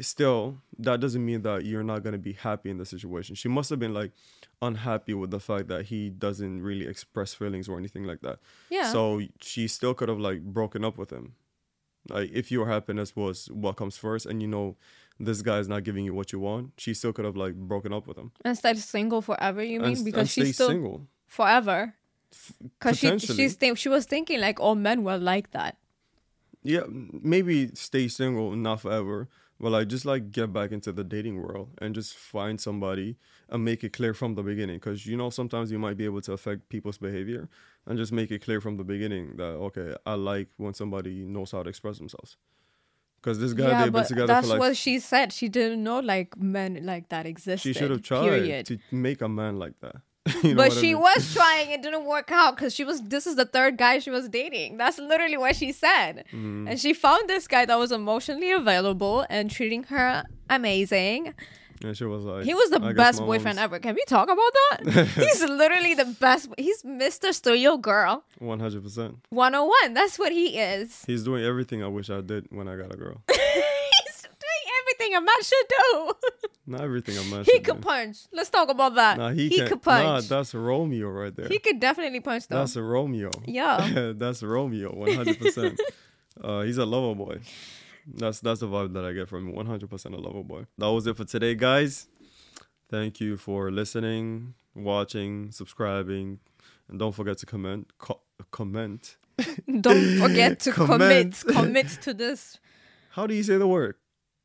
still, that doesn't mean that you're not gonna be happy in the situation. She must have been like unhappy with the fact that he doesn't really express feelings or anything like that. yeah So she still could have like broken up with him. Like if your happiness was what comes first, and you know this guy's not giving you what you want, she still could have like broken up with him. and stayed single forever you mean and, because and she's still single. forever because she she's think she was thinking like all men were like that Yeah, maybe stay single, not forever, but like just like get back into the dating world and just find somebody and make it clear from the beginning. Because you know sometimes you might be able to affect people's behavior and just make it clear from the beginning that okay, I like when somebody knows how to express themselves. Because this guy yeah, they've been together that's for like what she said. She didn't know like men like that existed. she should have tried Period. to make a man like that. *laughs* You know but what I she mean? was *laughs* trying. It didn't work out because she was. This is the third guy she was dating. That's literally what she said. Mm-hmm. And she found this guy that was emotionally available and treating her amazing. And she was like, He was the I best boyfriend ever. Can we talk about that? *laughs* He's literally the best. He's Mr. Steal Your Girl 100%. 101. That's what he is. He's doing everything I wish I did when I got a girl. *laughs* He's doing everything a man should do. *laughs* Not everything a man he could do. punch. Let's talk about that. Nah, he, he could Nah, punch. that's Romeo right there. he could definitely punch though. That's a Romeo. Yeah. that's Romeo, 100%. uh, he's a lover boy. That's that's the vibe that I get from him. 100% a lover boy. That was it for today, guys. Thank you for listening, watching, subscribing, and don't forget to comment. Co- comment. *laughs* Don't forget to commit. Comment. Commit *laughs* to this. How do you say the word?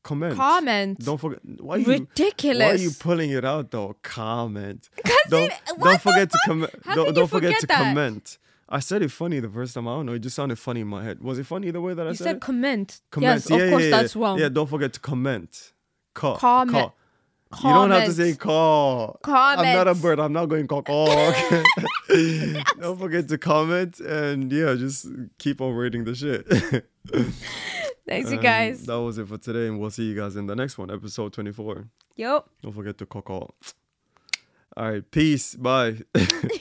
Comment. Comment. Don't forget. Why you, Why are you pulling it out though? Comment. Don't, don't forget to comment. Don't, don't forget to forget that? comment. I said it funny the first time. I don't know. It just sounded funny in my head. Was it funny the way that I You said, said it? comment. Comment. Yes, yeah, of yeah, course yeah, that's wrong. Yeah, don't forget to comment. Call. Comment. Call. You don't have to say call. Comment. I'm not a bird. I'm not going call. call. *laughs* Okay? don't forget to comment and yeah, just keep on rating the shit. *laughs* Thanks, you um, guys. That was it for today, and we'll see you guys in the next one, episode 24. Yep. Don't forget to call. call. All right, peace. Bye. *laughs*